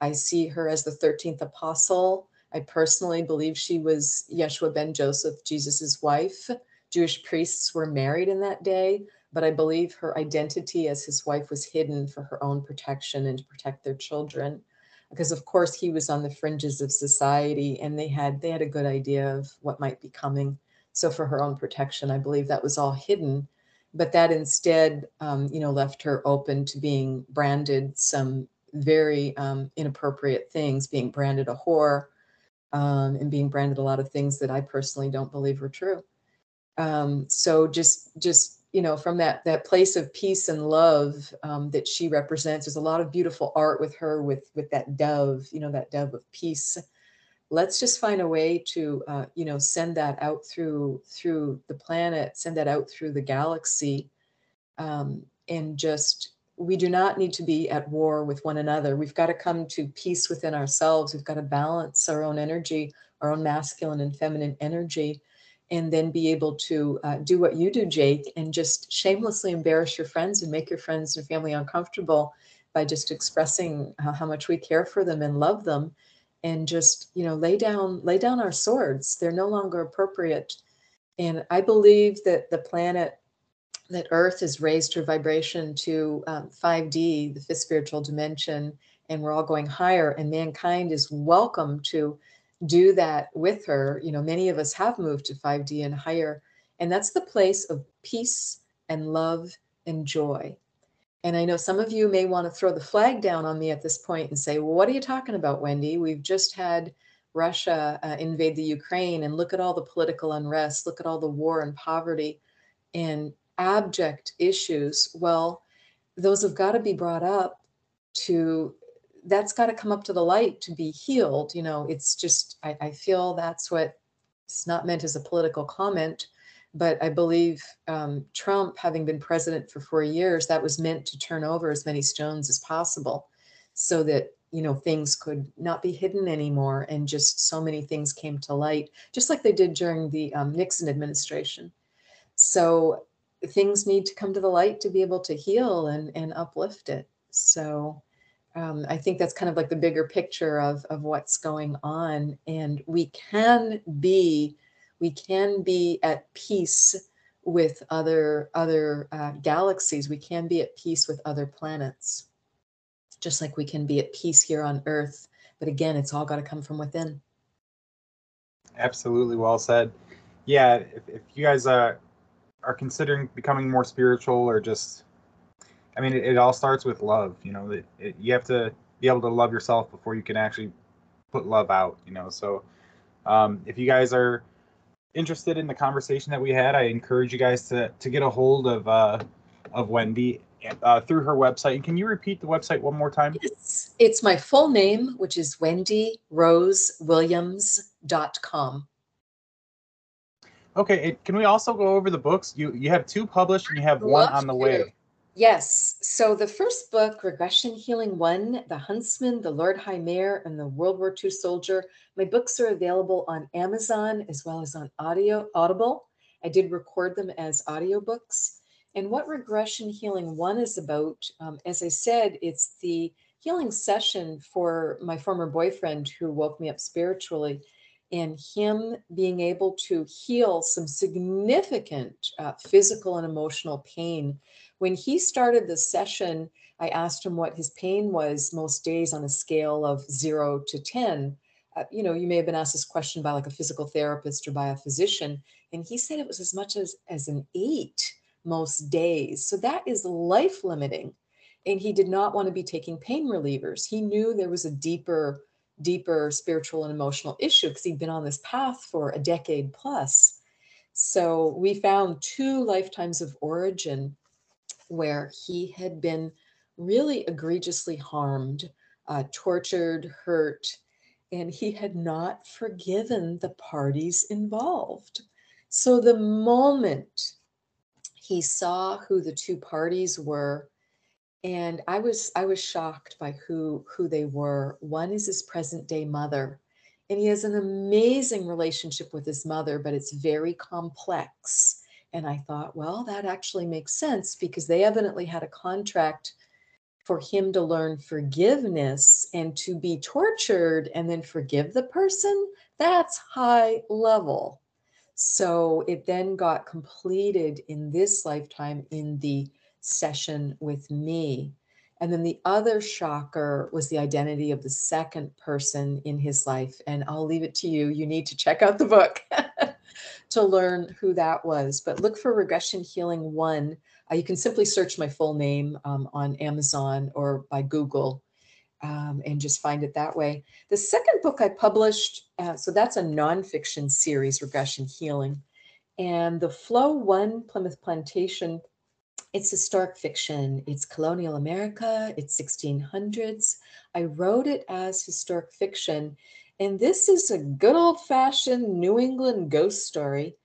I see her as the 13th apostle. I personally believe she was Yeshua ben Joseph, Jesus's wife. Jewish priests were married in that day but I believe her identity as his wife was hidden for her own protection and to protect their children. Because of course he was on the fringes of society and they had they had a good idea of what might be coming. So for her own protection, I believe that was all hidden. But that instead, um, you know, left her open to being branded some very um, inappropriate things, being branded a whore, um, and being branded a lot of things that I personally don't believe were true. Um, so just just you know from that that place of peace and love um, that she represents. There's a lot of beautiful art with her with with that dove you know that dove of peace. Let's just find a way to uh, you know send that out through through the planet send that out through the galaxy. Um, and just we do not need to be at war with one another. We've got to come to peace within ourselves. We've got to balance our own energy our own masculine and feminine energy and then be able to uh, do what you do, Jake, and just shamelessly embarrass your friends and make your friends and family uncomfortable by just expressing uh, how much we care for them and love them. and just you know lay down lay down our swords they're no longer appropriate and i believe that the planet that earth has raised her vibration to um, 5d the fifth spiritual dimension and we're all going higher and mankind is welcome to do that with her you know many of us have moved to 5d and higher and that's the place of peace and love and joy and I know some of you may want to throw the flag down on me at this point and say, well, what are you talking about, Wendy? We've just had Russia uh, invade the Ukraine and look at all the political unrest, look at all the war and poverty and abject issues. Well, those have got to be brought up to that's got to come up to the light to be healed. You know, it's just, I, I feel that's what it's not meant as a political comment but I believe um, Trump, having been president for four years, that was meant to turn over as many stones as possible so that you know things could not be hidden anymore and just so many things came to light just like they did during the um, nixon administration so things need to come to the light to be able to heal and, and uplift it so um, i think that's kind of like the bigger picture of, of what's going on and we can be we can be at peace with other other uh, galaxies. We can be at peace with other planets just like we can be at peace here on earth. But again it's all got to come from within. Absolutely well said. Yeah if, if you guys uh, are considering becoming more spiritual or just i mean it, it all starts with love you know it, it, you have to be able to love yourself before you can actually put love out you know so um, if you guys are interested in the conversation that we had, I encourage you guys to to get a hold of uh, of Wendy uh, through her website. And can you repeat the website one more time? It's, it's my full name, which is wendyrosewilliams.com. Okay, can we also go over the books? You you have two published and you have one on the way. Yes. So the first book, Regression Healing One, The Huntsman, The Lord High Mayor, and the World War II Soldier, my books are available on Amazon as well as on audio Audible. I did record them as audiobooks. And what Regression Healing One is about, um, as I said, it's the healing session for my former boyfriend who woke me up spiritually and him being able to heal some significant uh, physical and emotional pain when he started the session, I asked him what his pain was most days on a scale of zero to 10. Uh, you know, you may have been asked this question by like a physical therapist or by a physician, and he said it was as much as, as an eight most days. So that is life limiting. And he did not want to be taking pain relievers. He knew there was a deeper, deeper spiritual and emotional issue because he'd been on this path for a decade plus. So we found two lifetimes of origin where he had been really egregiously harmed, uh, tortured, hurt, and he had not forgiven the parties involved. So the moment he saw who the two parties were, and I was I was shocked by who who they were. One is his present day mother, and he has an amazing relationship with his mother, but it's very complex and I thought, well, that actually makes sense because they evidently had a contract for him to learn forgiveness and to be tortured and then forgive the person. That's high level. So it then got completed in this lifetime in the session with me. And then the other shocker was the identity of the second person in his life. And I'll leave it to you. You need to check out the book. to learn who that was. But look for Regression Healing One. Uh, you can simply search my full name um, on Amazon or by Google um, and just find it that way. The second book I published, uh, so that's a nonfiction series, Regression Healing. And the Flow One Plymouth Plantation, it's historic fiction. It's colonial America, it's 1600s. I wrote it as historic fiction and this is a good old fashioned New England ghost story.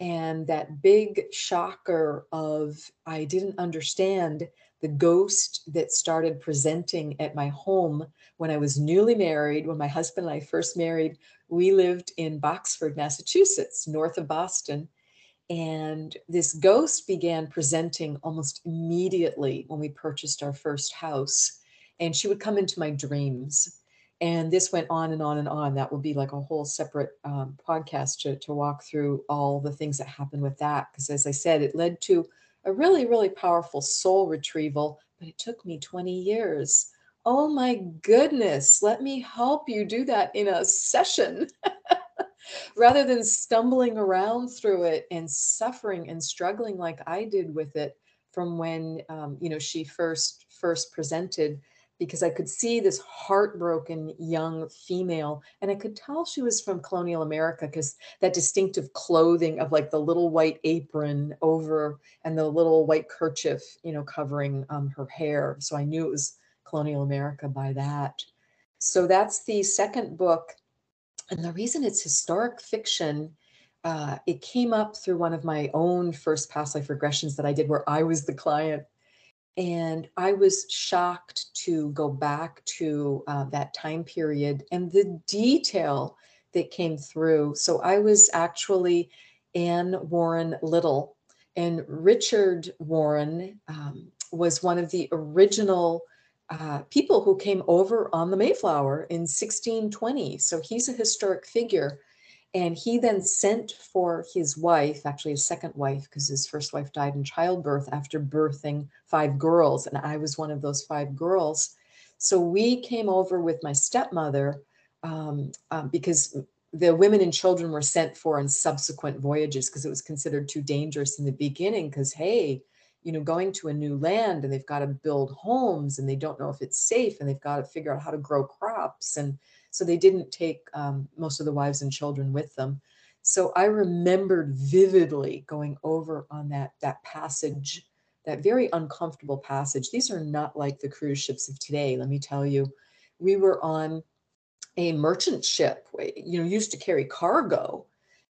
And that big shocker of I didn't understand the ghost that started presenting at my home when I was newly married. When my husband and I first married, we lived in Boxford, Massachusetts, north of Boston. And this ghost began presenting almost immediately when we purchased our first house. And she would come into my dreams and this went on and on and on. That would be like a whole separate um, podcast to, to walk through all the things that happened with that because as i said it led to a really really powerful soul retrieval but it took me 20 years. Oh my goodness let me help you do that in a session. Rather than stumbling around through it and suffering and struggling like i did with it from when um, you know she first first presented because I could see this heartbroken young female, and I could tell she was from colonial America because that distinctive clothing of like the little white apron over and the little white kerchief, you know, covering um, her hair. So I knew it was colonial America by that. So that's the second book. And the reason it's historic fiction, uh, it came up through one of my own first past life regressions that I did where I was the client and I was shocked to go back to uh, that time period and the detail that came through. So I was actually Anne Warren Little, and Richard Warren um, was one of the original uh, people who came over on the Mayflower in 1620. So he's a historic figure. And he then sent for his wife, actually his second wife, because his first wife died in childbirth after birthing five girls. And I was one of those five girls. So we came over with my stepmother um, um, because the women and children were sent for on subsequent voyages because it was considered too dangerous in the beginning. Because, hey, you know, going to a new land and they've got to build homes and they don't know if it's safe and they've got to figure out how to grow crops and so they didn't take um, most of the wives and children with them. So I remembered vividly going over on that that passage, that very uncomfortable passage. These are not like the cruise ships of today. Let me tell you, we were on a merchant ship, you know, used to carry cargo,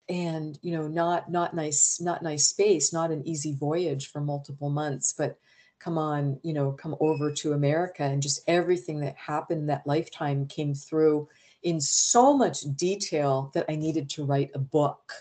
and you know, not not nice, not nice space, not an easy voyage for multiple months, but come on, you know, come over to America and just everything that happened that lifetime came through in so much detail that I needed to write a book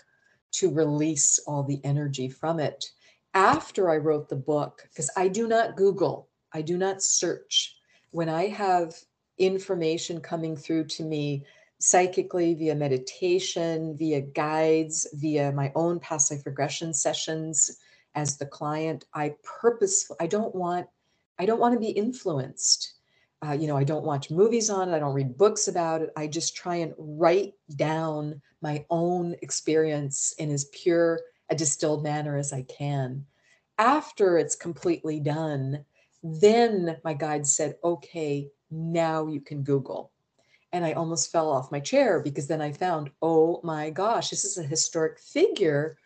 to release all the energy from it. After I wrote the book, because I do not Google, I do not search. When I have information coming through to me psychically via meditation, via guides, via my own past life regression sessions, as the client i purpose i don't want i don't want to be influenced. Uh, you know i don't watch movies on it i don't read books about it i just try and write down my own experience in as pure a distilled manner as i can. After it's completely done then my guide said okay now you can google. And i almost fell off my chair because then i found oh my gosh this is a historic figure.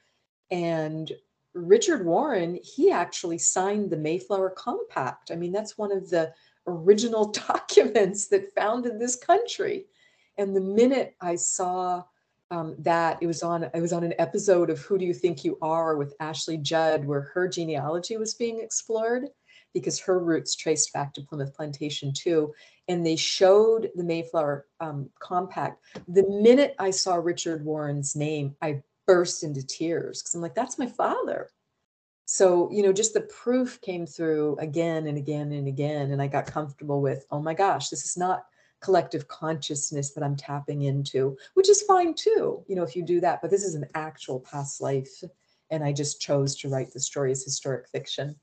And Richard Warren, he actually signed the Mayflower Compact. I mean, that's one of the original documents that founded this country. And the minute I saw um, that it was on it was on an episode of Who Do You Think You Are with Ashley Judd, where her genealogy was being explored because her roots traced back to Plymouth Plantation too. And they showed the Mayflower um, Compact. The minute I saw Richard Warren's name, I burst into tears because I'm like, that's my father. So, you know, just the proof came through again and again and again. And I got comfortable with, oh my gosh, this is not collective consciousness that I'm tapping into, which is fine too, you know, if you do that. But this is an actual past life. And I just chose to write the story as historic fiction.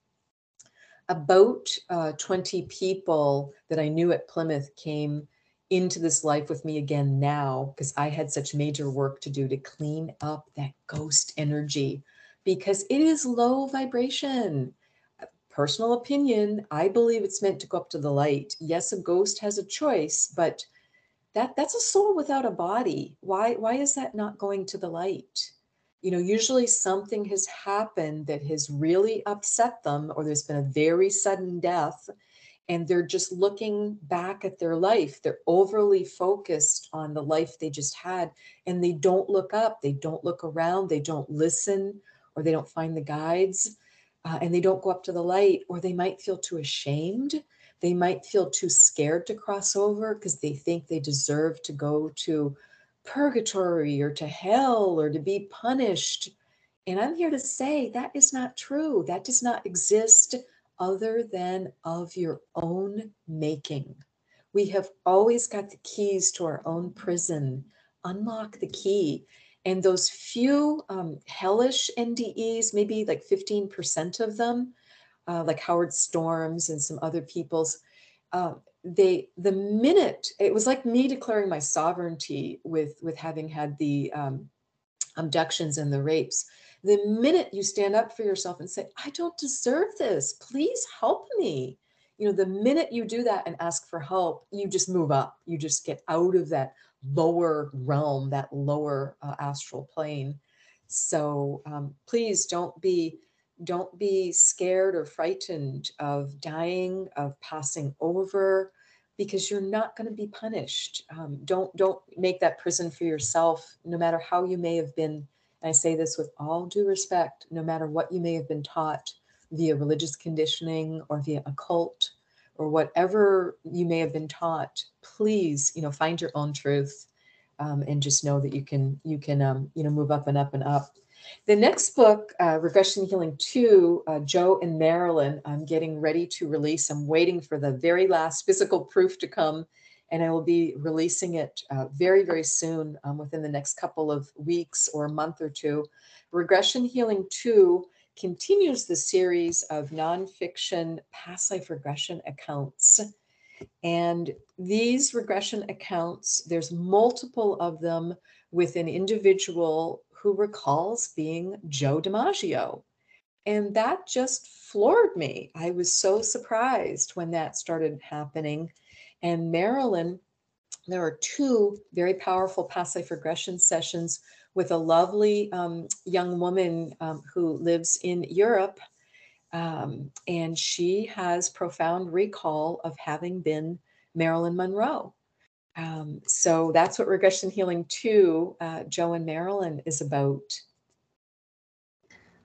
About uh, 20 people that I knew at Plymouth came into this life with me again now because I had such major work to do to clean up that ghost energy because it is low vibration. Uh, personal opinion, I believe it's meant to go up to the light. Yes, a ghost has a choice, but that that's a soul without a body. Why why is that not going to the light? You know, usually something has happened that has really upset them or there's been a very sudden death and they're just looking back at their life. They're overly focused on the life they just had, and they don't look up, they don't look around, they don't listen, or they don't find the guides, uh, and they don't go up to the light, or they might feel too ashamed. They might feel too scared to cross over because they think they deserve to go to purgatory or to hell or to be punished. And I'm here to say that is not true. That does not exist other than of your own making. We have always got the keys to our own prison. Unlock the key. And those few um, hellish NDEs, maybe like 15% of them, uh, like Howard Storm's and some other people's, uh, they the minute it was like me declaring my sovereignty with with having had the um, abductions and the rapes. The minute you stand up for yourself and say, "I don't deserve this. Please help me," you know, the minute you do that and ask for help, you just move up. You just get out of that lower realm, that lower uh, astral plane. So um, please don't be don't be scared or frightened of dying, of passing over, because you're not going to be punished. Um, don't don't make that prison for yourself, no matter how you may have been. I say this with all due respect, no matter what you may have been taught via religious conditioning or via occult or whatever you may have been taught please you know find your own truth um, and just know that you can you can um, you know move up and up and up. The next book uh, regression healing 2 uh, joe and marilyn i'm getting ready to release. I'm waiting for the very last physical proof to come and i will be releasing it uh, very very soon um, within the next couple of weeks or a month or two regression healing 2 continues the series of nonfiction past life regression accounts. And these regression accounts, there's multiple of them with an individual who recalls being Joe DiMaggio. And that just floored me. I was so surprised when that started happening. And Marilyn, there are two very powerful past life regression sessions with a lovely um, young woman um, who lives in Europe. Um, and she has profound recall of having been Marilyn Monroe. Um, so that's what Regression Healing 2, uh, Joe and Marilyn, is about.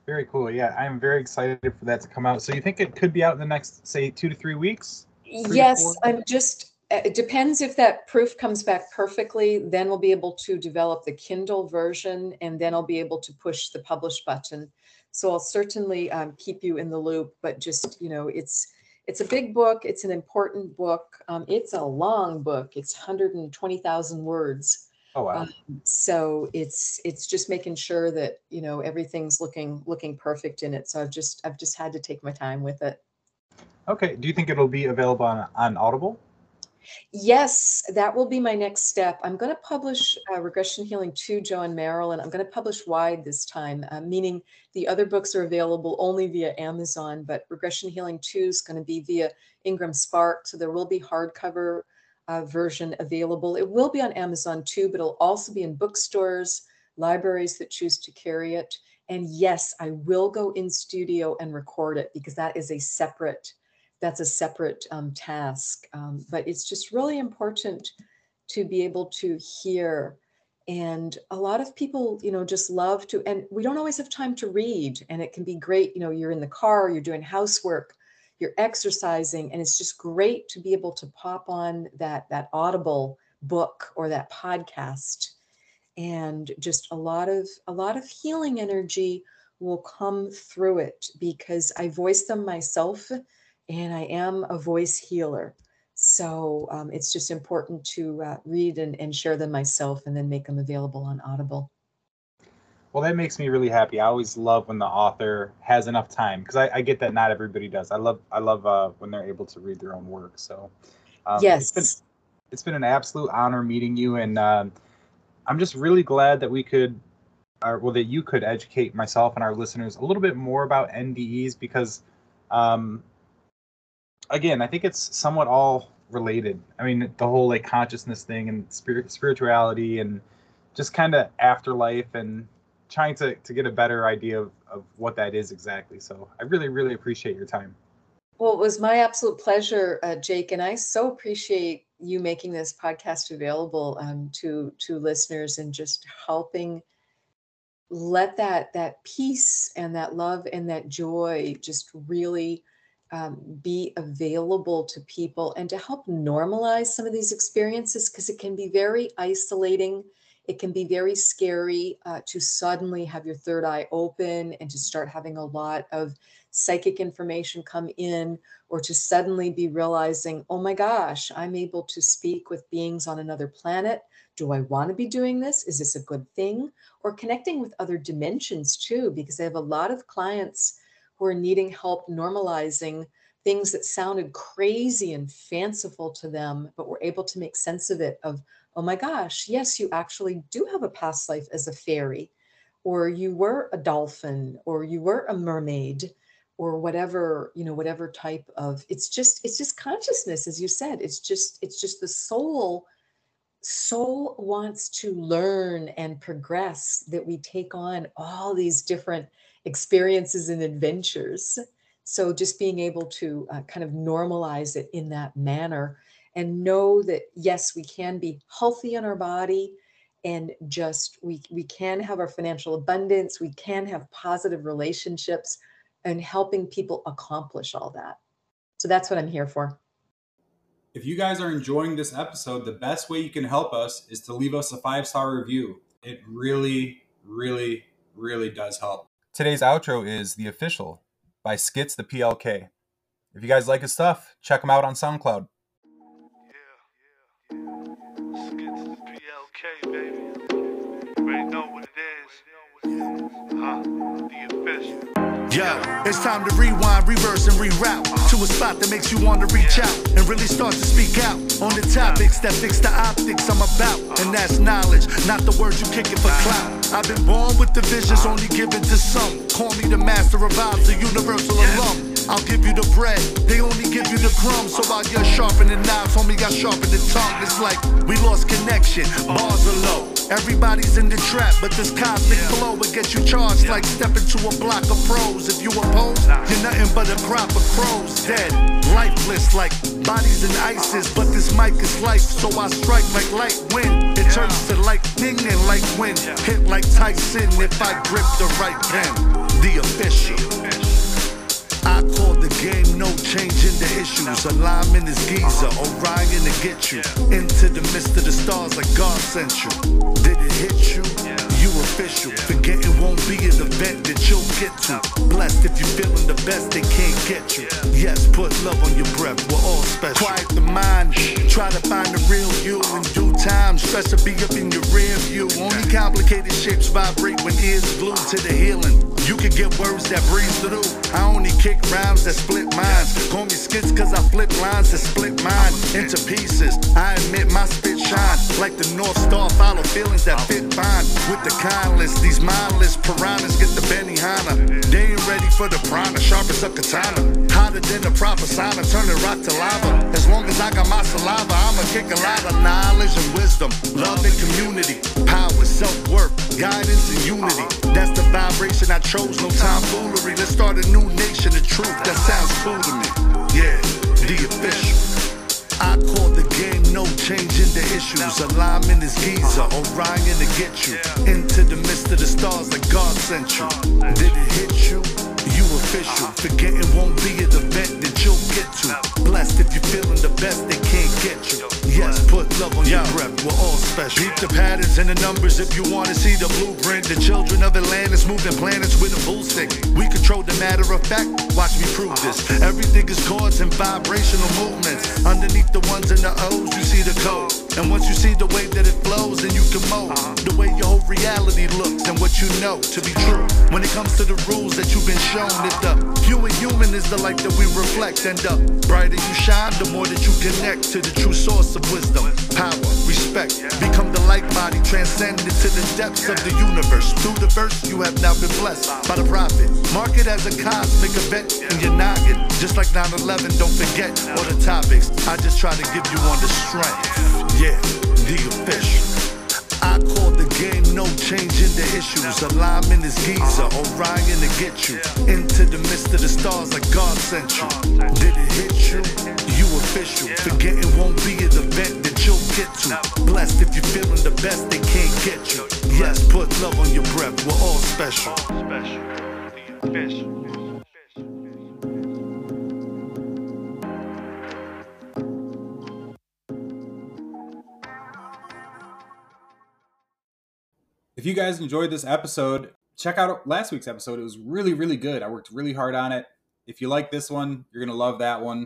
Very cool. Yeah, I'm very excited for that to come out. So you think it could be out in the next, say, two to three weeks? Yes, I'm just uh, it depends if that proof comes back perfectly then we'll be able to develop the kindle version and then i'll be able to push the publish button. So i'll certainly um, keep you in the loop but just you know it's it's a big book it's an important book um, it's a long book it's 120000 words. Oh wow. Um, so it's it's just making sure that you know everything's looking looking perfect in it so i've just i've just had to take my time with it okay do you think it'll be available on, on audible Yes, that will be my next step. I'm going to publish uh, Regression Healing 2, Joe and Marilyn. I'm going to publish wide this time, uh, meaning the other books are available only via Amazon, but Regression Healing 2 is going to be via Ingram Spark. So there will be hardcover uh, version available. It will be on Amazon too, but it'll also be in bookstores, libraries that choose to carry it. And yes, I will go in studio and record it because that is a separate that's a separate um, task. Um, but it's just really important to be able to hear. And a lot of people, you know, just love to, and we don't always have time to read. And it can be great, you know, you're in the car, you're doing housework, you're exercising, and it's just great to be able to pop on that that audible book or that podcast and just a lot of a lot of healing energy will come through it because I voice them myself and I am a voice healer. So um, it's just important to uh, read and, and share them myself and then make them available on Audible. Well, that makes me really happy. I always love when the author has enough time because I, I, get that not everybody does. I love I love uh, when they're able to read their own work. So um, yes, it's been, it's been an absolute honor meeting you, and um, I'm just really glad that we could, or well, that you could educate myself and our listeners a little bit more about NDEs because um, again, I think it's somewhat all related. I mean, the whole like consciousness thing and spirit spirituality and just kind of afterlife and trying to, to get a better idea of, of what that is exactly. So I really, really appreciate your time. Well, it was my absolute pleasure, uh, Jake, and I so appreciate you making this podcast available um, to to listeners and just helping let that that peace and that love and that joy just really um, be available to people and to help normalize some of these experiences because it can be very isolating It can be very scary uh, to suddenly have your third eye open and to start having a lot of psychic information come in, or to suddenly be realizing, oh my gosh, I'm able to speak with beings on another planet. Do I want to be doing this? Is this a good thing? Or connecting with other dimensions too, because I have a lot of clients who are needing help normalizing things that sounded crazy and fanciful to them, but were able to make sense of it of, oh my gosh, yes, you actually do have a past life as a fairy, or you were a dolphin, or you were a mermaid, or whatever, you know, whatever type of it's just, it's just consciousness, as you said. It's just, it's just the soul. Soul wants to learn and progress that we take on all these different experiences and adventures so just being able to uh, kind of normalize it in that manner and know that yes, we can be healthy in our body and just we we can have our financial abundance, we can have positive relationships and helping people accomplish all that. So that's what I'm here for. If you guys are enjoying this episode, the best way you can help us is to leave us a five star review. It really, really, really does help. Today's outro is The Official by Skits the PLK. If you guys like his stuff, check him out on SoundCloud. Baby. You already know what it is. Huh? The official. Yeah, it's time to rewind, reverse, and reroute to a spot that makes you want to reach out and really start to speak out on the topics that fix the optics I'm about. And that's knowledge, not the words you kicking for clout. I've been born with the visions only given to some. Call me the master of vibes, the universal alum. I'll give you the bread, they only give you the crumbs. So while you're sharpening knives, homie got sharpened the tongue. It's like we lost connection, bars are low. Everybody's in the trap, but this cosmic flow will get you charged like stepping to a block of pros. If you oppose, you're nothing but a crop of crows, dead, lifeless like bodies in ISIS. But this mic is life, so I strike like light wind. It turns to lightning and like wind, hit like Tyson if I grip the right pen. The official. I call the game no change in the issues. Alignment is Giza, Orion to get you into the midst of the stars like God sent you. Did it hit you? You official. Forgetting won't be an event that you'll get to. Blessed if you're feeling the best, they can't get you. Yes, put love on your breath, we're all special. Quiet the mind, try to find the real you in due time. Stress will be up in your rear view. Only complicated shapes vibrate when ears glued to the healing. You can get words that breeze through. I only kick rhymes that split minds. Call me skits cause I flip lines that split mine into pieces. I admit my spit shine like the North Star. Follow feelings that fit fine with the kindless. These mindless piranhas get the Benihana. They ain't ready for the prana, sharp as a katana. Hotter than the proper sauna, turning rock to lava. As long as I got my saliva, I'ma kick a lot of knowledge and wisdom, love and community, power, self worth, guidance and unity. That's the vibration I chose, no tomfoolery. Let's start a new nation of truth. That sounds cool to me. Yeah, the official. I call the game no change in the issues. Alignment is Giza, Orion to get you into the midst of the stars that God sent you. Did it hit you? You official. Forgetting won't be an event you'll get to. Blessed if you're feeling the best, they can't get you. Yes, put love on your breath, we're all special. Beat the patterns and the numbers if you wanna see the blueprint. The children of Atlantis moving planets with a bull stick. We control the matter of fact, watch me prove this. Everything is chords and vibrational movements. Underneath the ones and the O's, you see the code. And once you see the way that it flows, then you can mold the way your whole reality looks and what you know to be true. When it comes to the rules that you've been shown, if the human human is the light that we reflect, and the brighter you shine, the more that you connect to the true source of wisdom, power, respect. Become the light body, transcended to the depths of the universe. Through the verse, you have now been blessed by the prophet. Mark it as a cosmic event in your noggin. Just like 9 11, don't forget all the topics. I just try to give you on the strength. Yeah, the official. I call the game no change in the issues. Alignment is Giza, Orion to get you into the midst of the stars like God sent you. Did it hit you? You official. Forgetting won't be an event that you'll get to. Blessed if you're feeling the best, they can't get you. Yes, put love on your breath, we're all special. Special. If you guys enjoyed this episode, check out last week's episode. It was really, really good. I worked really hard on it. If you like this one, you're going to love that one.